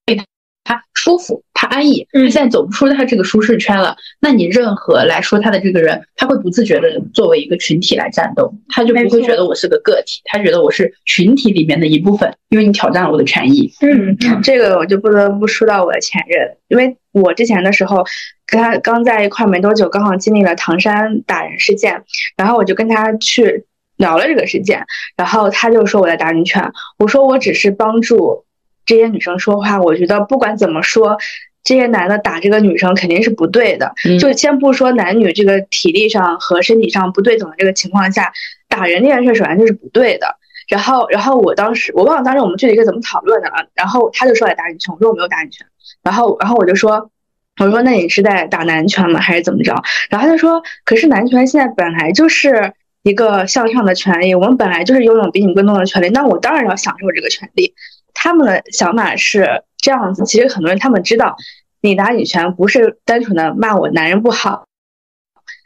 他舒服，他安逸。嗯他现在走不出他这个舒适圈了，那你任何来说他的这个人，他会不自觉的作为一个群体来战斗，他就不会觉得我是个个体，他觉得我是群体里面的一部分，因为你挑战了我的权益。嗯这个我就不得不说到我的前任，因为我之前的时候跟他刚在一块没多久，刚好经历了唐山打人事件，然后我就跟他去聊了这个事件，然后他就说我在打女权，我说我只是帮助这些女生说话，我觉得不管怎么说。这些男的打这个女生肯定是不对的，嗯就先不说男女这个体力上和身体上不对等的这个情况下，打人这件事首先就是不对的。然后，然后我当时我忘了当时我们具体是怎么讨论的了。然后他就说来打女拳，我说我没有打女拳。然后，然后我就说，我说那你是在打男拳吗？还是怎么着？然后他就说，可是男拳现在本来就是一个向上的权利，我们本来就是拥有比你更多的权利，那我当然要享受这个权利。他们的想法是这样子，其实很多人他们知道，你打女权不是单纯的骂我男人不好，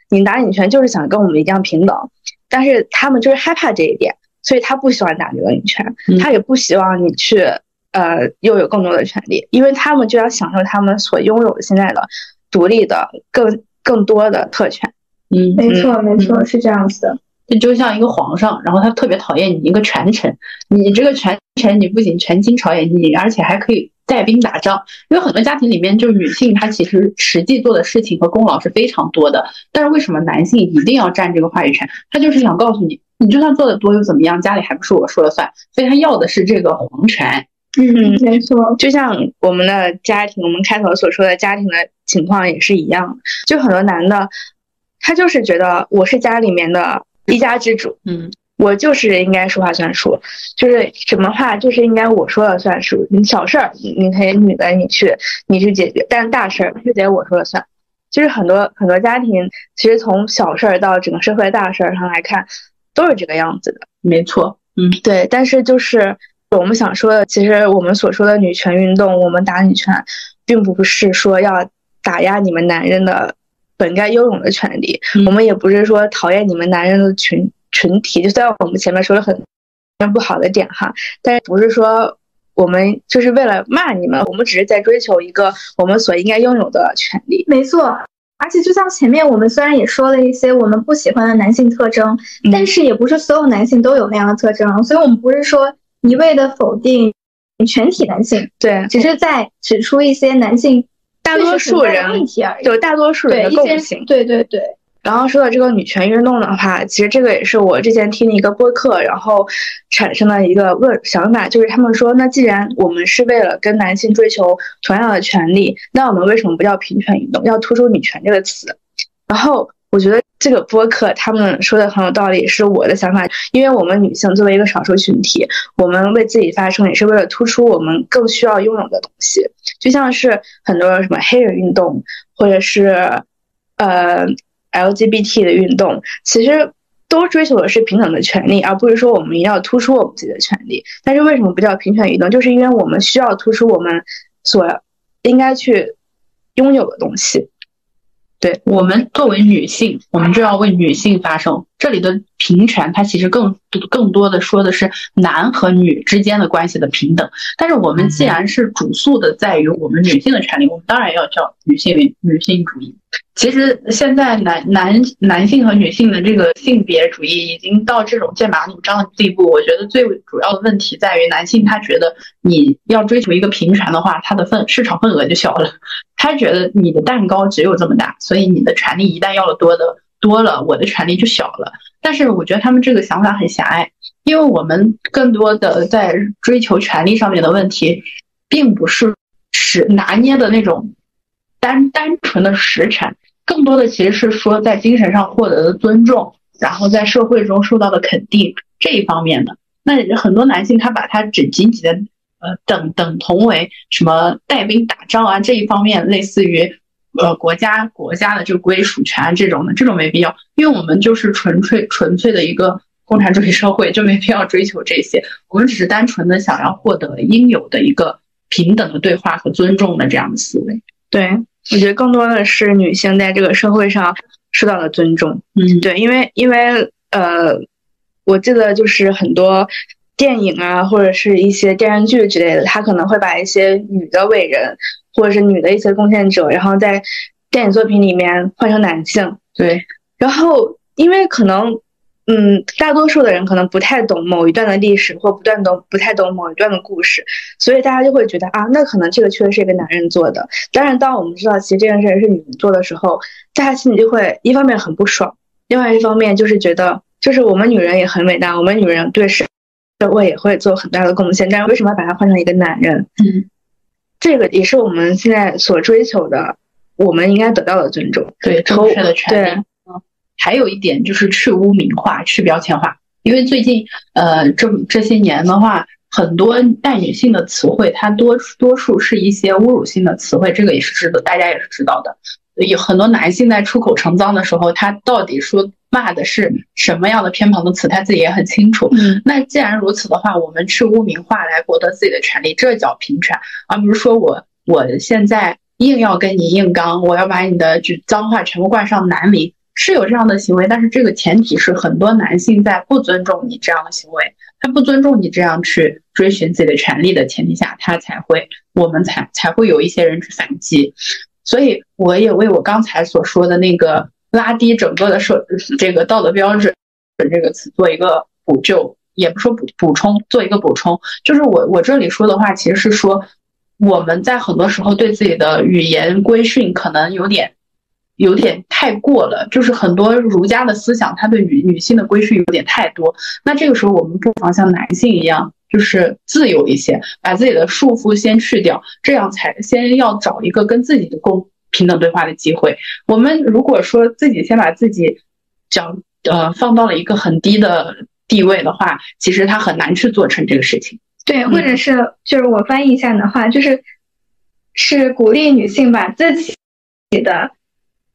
你打女权就是想跟我们一样平等，但是他们就是害怕这一点，所以他不喜欢打这个女拳，嗯他也不希望你去呃又有更多的权利，因为他们就要享受他们所拥有的现在的独立的更更多的特权。嗯，没错没错，是这样子的。这就像一个皇上，然后他特别讨厌你一个权臣，你这个权臣你不仅权倾朝野，你而且还可以带兵打仗。因为很多家庭里面，就是女性她其实实际做的事情和功劳是非常多的，但是为什么男性一定要占这个话语权？他就是想告诉你，你就算做的多又怎么样，家里还不是我说了算。所以他要的是这个皇权。嗯，没错。就像我们的家庭，我们开头所说的家庭的情况也是一样，就很多男的，他就是觉得我是家里面的一家之主，嗯，我就是应该说话算数，就是什么话就是应该我说了算数。你小事儿，你你可以女的你去你去解决，但是大事儿就得我说了算。就是很多很多家庭，其实从小事儿到整个社会大事儿上来看，都是这个样子的。没错。嗯，对，但是就是我们想说的，其实我们所说的女权运动，我们打女权，并不是说要打压你们男人的本该拥有的权利。嗯我们也不是说讨厌你们男人的群群体，就虽然我们前面说了很不好的点哈，但是不是说我们就是为了骂你们，我们只是在追求一个我们所应该拥有的权利。没错。而且就像前面我们虽然也说了一些我们不喜欢的男性特征，嗯但是也不是所有男性都有那样的特征，所以我们不是说一味的否定全体男性，对，只是在指出一些男性大多数人。就大多数人的共性。对对对，然后说到这个女权运动的话，其实这个也是我之前听的一个播客，然后产生的一个问想法，就是他们说，那既然我们是为了跟男性追求同样的权利，那我们为什么不叫平权运动，要突出女权这个词？然后我觉得这个播客他们说的很有道理，是我的想法，因为我们女性作为一个少数群体，我们为自己发声，也是为了突出我们更需要拥有的东西，就像是很多什么黑人运动，或者是呃 LGBT 的运动，其实都追求的是平等的权利，而不是说我们要突出我们自己的权利。但是为什么不叫平权运动？就是因为我们需要突出我们所应该去拥有的东西。我们作为女性，我们就要为女性发声。这里的平权，它其实更更多的说的是男和女之间的关系的平等。但是我们既然是主诉的在于我们女性的权利，我们当然要叫女性女性主义。其实现在男男男性和女性的这个性别主义已经到这种剑拔弩张的地步。我觉得最主要的问题在于男性他觉得你要追求一个平权的话，他的份市场份额就小了。他觉得你的蛋糕只有这么大，所以你的权利一旦要的多的多了，我的权利就小了。但是我觉得他们这个想法很狭隘，因为我们更多的在追求权利上面的问题，并不是实拿捏的那种单单纯的实产，更多的其实是说在精神上获得的尊重，然后在社会中受到的肯定这一方面的。那很多男性他把他只仅仅的呃等等同为什么带兵打仗啊这一方面，类似于呃国家国家的这个归属权这种的，这种没必要，因为我们就是纯粹纯粹的一个共产主义社会，就没必要追求这些。我们只是单纯的想要获得应有的一个平等的对话和尊重的这样的思维。对，我觉得更多的是女性在这个社会上受到了尊重。嗯，对，因为因为呃，我记得就是很多电影啊，或者是一些电视剧之类的，他可能会把一些女的伟人或者是女的一些贡献者，然后在电影作品里面换成男性。对，然后因为可能，嗯，大多数的人可能不太懂某一段的历史，或不断懂不太懂某一段的故事，所以大家就会觉得啊，那可能这个确实是一个男人做的。当然，当我们知道其实这件事是女人做的时候，大家心里就会一方面很不爽，另外一方面就是觉得，就是我们女人也很伟大，我们女人对社社会也会做很大的贡献，但是为什么要把它换成一个男人？嗯，这个也是我们现在所追求的，我们应该得到的尊重。对，正和确的权利。还有一点就是去污名化、去标签化，因为最近呃这这些年的话，很多带女性的词汇，它多多数是一些侮辱性的词汇，这个也是值得，大家也是知道的。有很多男性在出口成脏的时候，他到底说骂的是什么样的偏旁的词，他自己也很清楚。嗯，那既然如此的话，我们去污名化来博得自己的权利，这叫平权，而不是说我我现在硬要跟你硬刚，我要把你的就脏话全部冠上男名，是有这样的行为，但是这个前提是很多男性在不尊重你这样的行为，他不尊重你这样去追寻自己的权利的前提下，他才会我们才才会有一些人去反击。所以我也为我刚才所说的那个拉低整个的社这个道德标准这个词做一个补救，也不说补补充，做一个补充，就是我我这里说的话其实是说我们在很多时候对自己的语言规训可能有点有点太过了，就是很多儒家的思想，它对女女性的规训有点太多。那这个时候我们不妨像男性一样。就是自由一些，把自己的束缚先去掉，这样才先要找一个跟自己的公平等对话的机会。我们如果说自己先把自己讲呃放到了一个很低的地位的话，其实他很难去做成这个事情。对，或者是就是我翻译一下你的话，就是是鼓励女性把自己的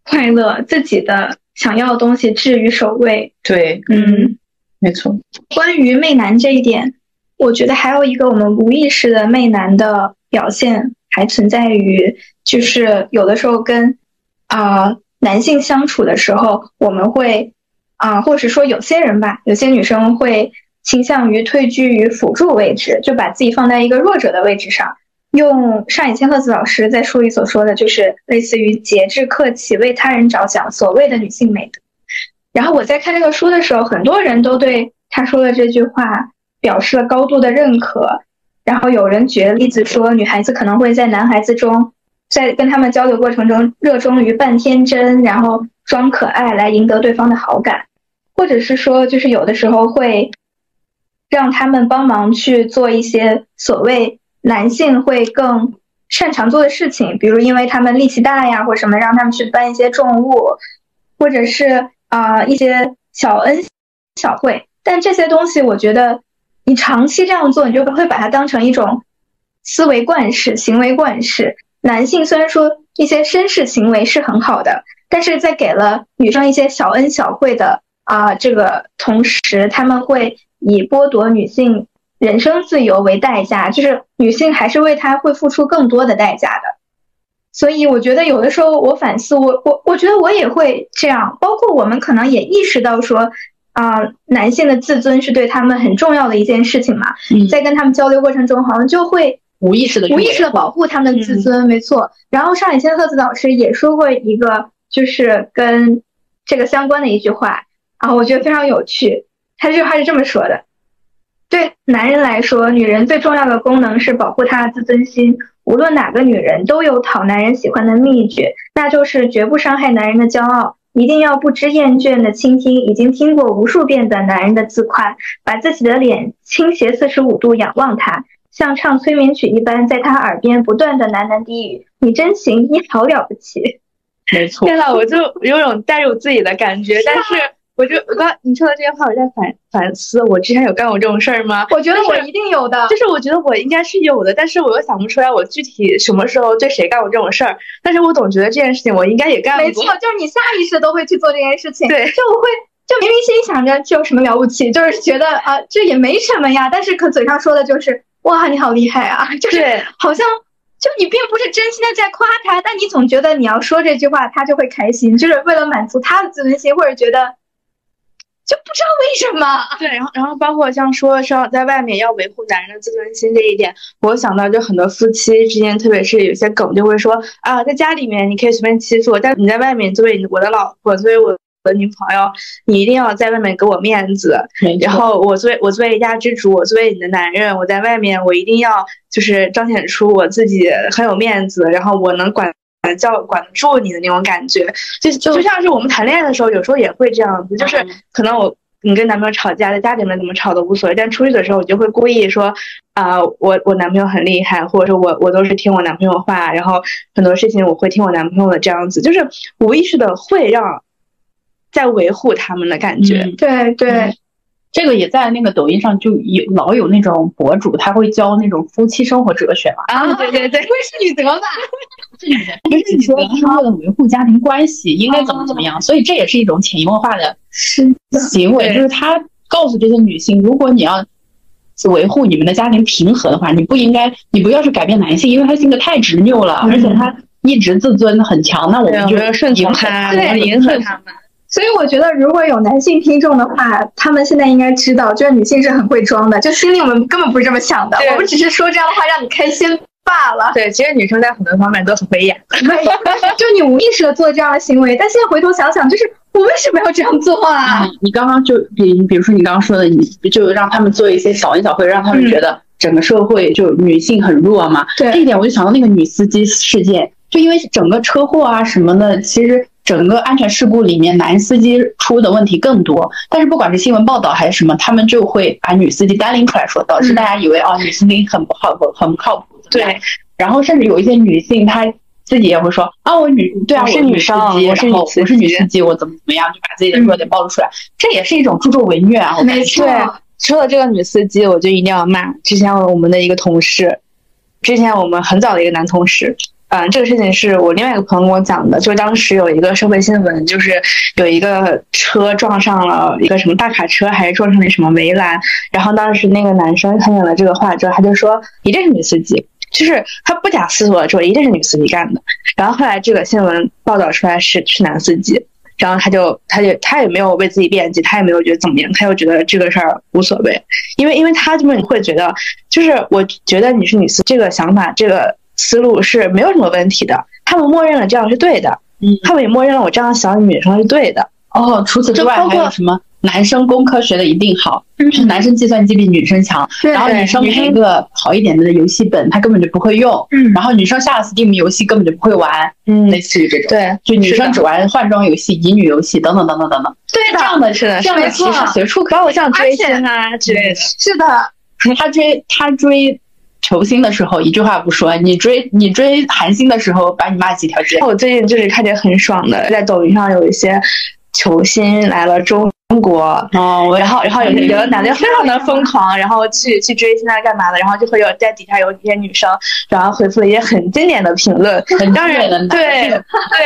快乐、自己的想要的东西置于首位。对，嗯，没错。关于媚男这一点，我觉得还有一个我们无意识的媚男的表现，还存在于就是有的时候跟啊、男性相处的时候，我们会啊，或者说有些人吧，有些女生会倾向于退居于辅助位置，就把自己放在一个弱者的位置上。用上野千鹤子老师在书里所说的就是类似于节制、客气、为他人着想，所谓的女性美德。然后我在看这个书的时候，很多人都对他说的这句话表示了高度的认可。然后有人举了例子说，女孩子可能会在男孩子中，在跟他们交流过程中热衷于扮天真，然后装可爱来赢得对方的好感，或者是说，就是有的时候会让他们帮忙去做一些所谓男性会更擅长做的事情，比如因为他们力气大呀，或什么，让他们去搬一些重物，或者是啊一些小恩小惠。但这些东西，我觉得。你长期这样做，你就会把它当成一种思维惯式、行为惯式。男性虽然说一些绅士行为是很好的，但是在给了女生一些小恩小惠的啊这个同时，他们会以剥夺女性人生自由为代价，就是女性还是为他会付出更多的代价的。所以我觉得有的时候我反思，我我我觉得我也会这样，包括我们可能也意识到说。啊，男性的自尊是对他们很重要的一件事情嘛，在跟他们交流过程中，好像就会无意识的无意识的保护他们的自尊，没错。然后上野千鹤子老师也说过一个，就是跟这个相关的一句话啊，我觉得非常有趣。他这句话是这么说的：对男人来说，女人最重要的功能是保护她的自尊心。无论哪个女人都有讨男人喜欢的秘诀，那就是绝不伤害男人的骄傲。一定要不知厌倦的倾听已经听过无数遍的男人的自夸，把自己的脸倾斜四十五度仰望他，像唱催眠曲一般，在他耳边不断的喃喃低语：“你真行，你好了不起。”没错。天呐，我就有种带入自己的感觉，但是。我就我刚你说的这些话，我在反反思，我之前有干过这种事儿吗？我觉得我一定有的，就是我觉得我应该是有的，但是我又想不出来我具体什么时候对谁干过这种事儿。但是我总觉得这件事情我应该也干过。没错，就是你下意识都会去做这件事情。对，就我会就明明心里想着这有什么了不起，就是觉得啊这也没什么呀，但是可嘴上说的就是哇你好厉害啊，就是好像就你并不是真心的在夸他，但你总觉得你要说这句话他就会开心，就是为了满足他的自尊心，或者觉得。就不知道为什么，对，然后然后包括像说说在外面要维护男人的自尊心这一点，我想到就很多夫妻之间，特别是有些梗就会说啊，在家里面你可以随便欺负我，但你在外面作为我的老婆，作为我的女朋友，你一定要在外面给我面子。然后我作为我作为一家之主，我作为你的男人，我在外面我一定要就是彰显出我自己很有面子，然后我能管。叫管得住你的那种感觉，就就像是我们谈恋爱的时候，有时候也会这样子，就是可能我你跟男朋友吵架，在家里面怎么吵都无所谓，但出去的时候，我就会故意说啊，我我男朋友很厉害，或者说我我都是听我男朋友话，然后很多事情我会听我男朋友的，这样子，就是无意识的会让在维护他们的感觉，对对。这个也在那个抖音上就有老有那种博主，他会教那种夫妻生活哲学嘛。啊，对对对，会 是女德吧？是女的，不是你说是为了维护家庭关系应该怎么怎么样，所以这也是一种潜移默化的行为，就是他告诉这些女性，如果你要维护你们的家庭平和的话，你不应该，你不要去改变男性，因为他性格太执拗了，而且他一直自尊很强，那我们就顺从他，迎合他们。所以我觉得，如果有男性听众的话，他们现在应该知道，就是女性是很会装的，就心里我们根本不是这么想的，我们只是说这样的话让你开心罢了。对，其实女生在很多方面都很威严，就你无意识的做这样的行为，但现在回头想想，就是我为什么要这样做啊？你刚刚就比，比如说你刚刚说的，你就让他们做一些小恩小惠，让他们觉得整个社会就女性很弱嘛。对，这一点我就想到那个女司机事件，就因为整个车祸啊什么的，其实。整个安全事故里面，男司机出的问题更多。但是不管是新闻报道还是什么，他们就会把女司机单拎出来说，导致大家以为哦，女司机很不靠谱，很不靠谱。对。然后甚至有一些女性，她自己也会说啊，我女对啊，我是女司机，我是女我是女司机，我怎么怎么样，就把自己的弱点暴露出来。这也是一种助纣为虐啊！没错。说到这个女司机，我就一定要骂之前我们的一个同事，之前我们很早的一个男同事。嗯，这个事情是我另外一个朋友跟我讲的，就当时有一个社会新闻，就是有一个车撞上了一个什么大卡车，还是撞上了什么围栏，然后当时那个男生看见了这个画之后，他就说一定是女司机，就是他不假思索的说一定是女司机干的。然后后来这个新闻报道出来是是男司机，然后他就他就他也没有为自己辩解，他也没有觉得怎么样，他又觉得这个事儿无所谓，因为因为他这么会觉得，就是我觉得你是女司这个想法这个思路是没有什么问题的，他们默认了这样是对的，嗯，他们也默认了我这样想女生是对的。哦，除此之外还有什么？男生工科学的一定好，就是男生计算机比女生强，然后女生买一个好一点的游戏本，他根本就不会用，然后女生下了 Steam 游戏根本就不会玩，嗯，类似于这种，对，就女生只玩换装游戏、乙女游戏等等等等等。等，对的，这样的是的，这样的歧视随处可包括像追星啊之类的，是的，他追他追球星的时候一句话不说，你追你追韩星的时候把你骂几条街。我最近就是看见很爽的，在抖音上有一些球星来了中。中国，哦，然后，然后有有的男的非常的疯狂，然后去去追星啊，干嘛的，然后就会有在底下有一些女生，然后回复了一些很经典的评论，很当然对对，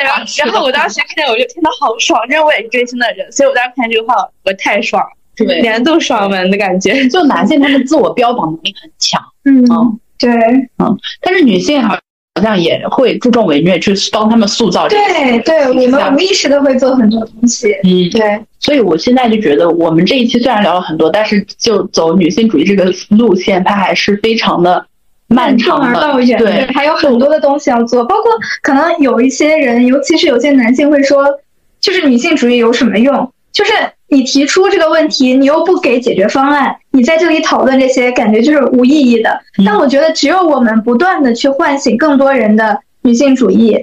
然后然后我当时看见我就听到好爽，因为我也是追星的人，所以我当时看这个话我太爽，对，年度爽文的感觉。就男性他们自我标榜能力很强，嗯，对，嗯，但是女性好。好像也会注重伪虐，去帮他们塑造。对对，我们无意识的会做很多东西。嗯，对。所以我现在就觉得，我们这一期虽然聊了很多，但是就走女性主义这个路线，它还是非常的漫长而道远。对，还有很多的东西要做，包括可能有一些人，尤其是有些男性会说，就是女性主义有什么用？就是你提出这个问题，你又不给解决方案，你在这里讨论这些，感觉就是无意义的。但我觉得，只有我们不断的去唤醒更多人的女性主义，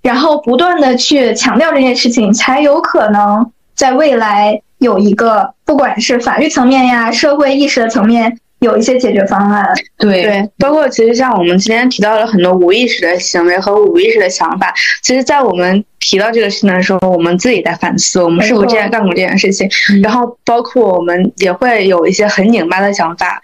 然后不断的去强调这件事情，才有可能在未来有一个，不管是法律层面呀、社会意识的层面。有一些解决方案，对对，包括其实像我们今天提到了很多无意识的行为和无意识的想法，其实，在我们提到这个事情的时候，我们自己在反思，我们是否之前干过这件事情，然后包括我们也会有一些很拧巴的想法。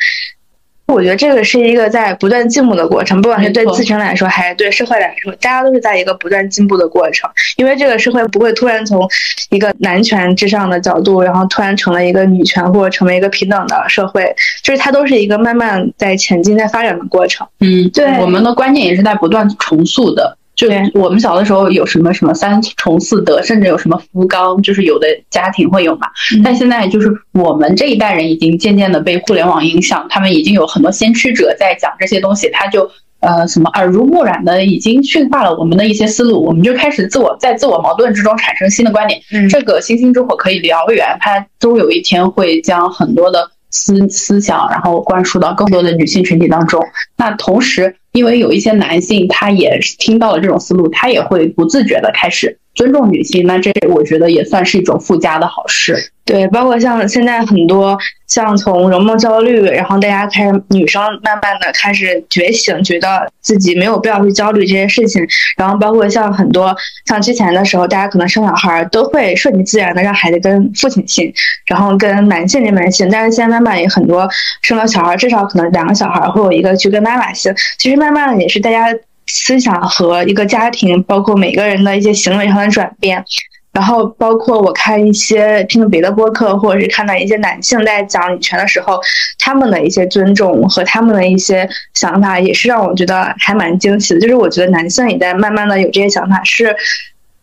我觉得这个是一个在不断进步的过程，不管是对自身来说，还是对社会来说，大家都是在一个不断进步的过程。因为这个社会不会突然从一个男权至上的角度，然后突然成了一个女权或者成为一个平等的社会，就是它都是一个慢慢在前进、在发展的过程。嗯，对，我们的观念也是在不断重塑的。就我们小的时候有什么什么三从四德，甚至有什么福冈，就是有的家庭会有嘛。但现在就是我们这一代人已经渐渐的被互联网影响，他们已经有很多先驱者在讲这些东西，他就呃什么耳濡目染的已经驯化了我们的一些思路，我们就开始自我在自我矛盾之中产生新的观点。这个星星之火可以燎原，它终有一天会将很多的思思想，然后灌输到更多的女性群体当中。那同时。因为有一些男性，他也听到了这种思路，他也会不自觉的开始尊重女性。那这我觉得也算是一种附加的好事。对，包括像现在很多像从容貌焦虑，然后大家开始女生慢慢的开始觉醒，觉得自己没有必要去焦虑这些事情。然后包括像很多像之前的时候，大家可能生小孩都会顺其自然的让孩子跟父亲姓，然后跟男性这边姓。但是现在慢慢也很多生了小孩，至少可能两个小孩会有一个去跟妈妈姓。其实慢慢的也是大家思想和一个家庭，包括每个人的一些行为上的转变。然后包括我看一些听别的播客，或者是看到一些男性在讲女权的时候，他们的一些尊重和他们的一些想法，也是让我觉得还蛮惊喜的。就是我觉得男性也在慢慢的有这些想法，是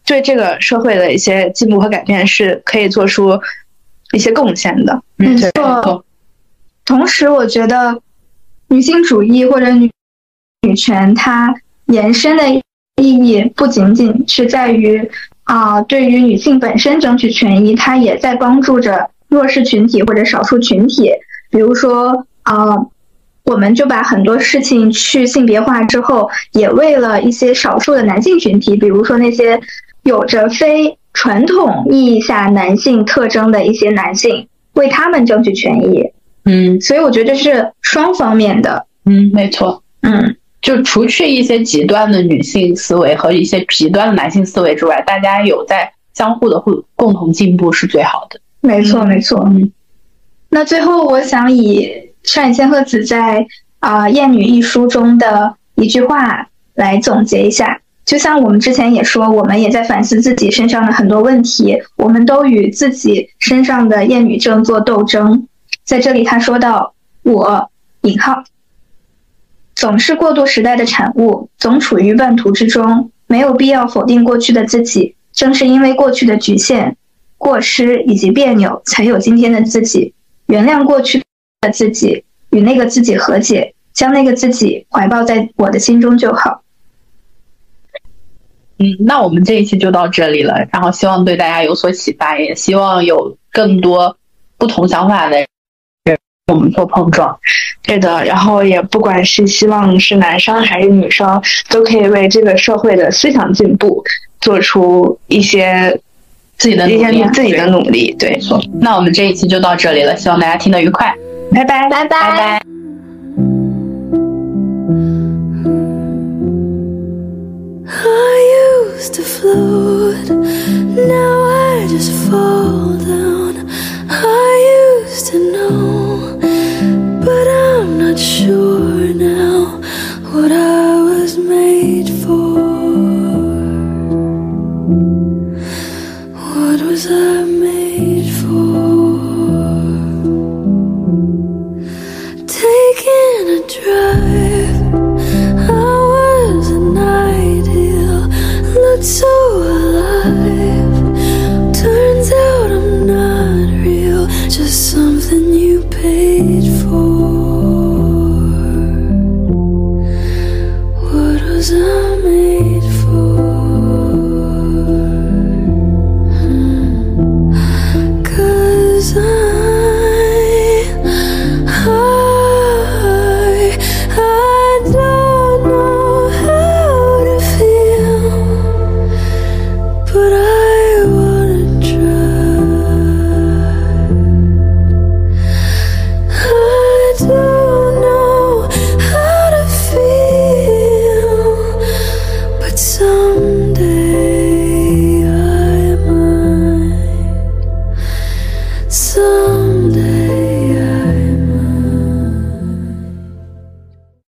对这个社会的一些进步和改变是可以做出一些贡献的。没错。同时，我觉得女性主义或者女女权它延伸的意义不仅仅是在于。啊，对于女性本身争取权益，它也在帮助着弱势群体或者少数群体。比如说，啊，我们就把很多事情去性别化之后，也为了一些少数的男性群体，比如说那些有着非传统意义下男性特征的一些男性，为他们争取权益。嗯，所以我觉得这是双方面的。嗯，没错。嗯。就除去一些极端的女性思维和一些极端的男性思维之外，大家有在相互的互共同进步是最好的。没错，没错。嗯，那最后我想以上野千鹤子在啊《艳女》一书中的一句话来总结一下。就像我们之前也说，我们也在反思自己身上的很多问题，我们都与自己身上的厌女症做斗争。在这里，他说到：“我引号。”总是过渡时代的产物，总处于半途之中，没有必要否定过去的自己。正是因为过去的局限、过失以及别扭，才有今天的自己。原谅过去的自己，与那个自己和解，将那个自己怀抱在我的心中就好。嗯，那我们这一期就到这里了。然后希望对大家有所启发，也希望有更多不同想法的我们做碰撞。对的，然后也不管是希望是男生还是女生，都可以为这个社会的思想进步做出一些自己的一些努力，自己的努力。对，错。那我们这一期就到这里了，希望大家听得愉快，拜拜，拜拜拜。I used to float, now I just fall down. I used to know, but I'm not sure now what I was made for. What was I made for? Taking a drive. I was an ideal, looked so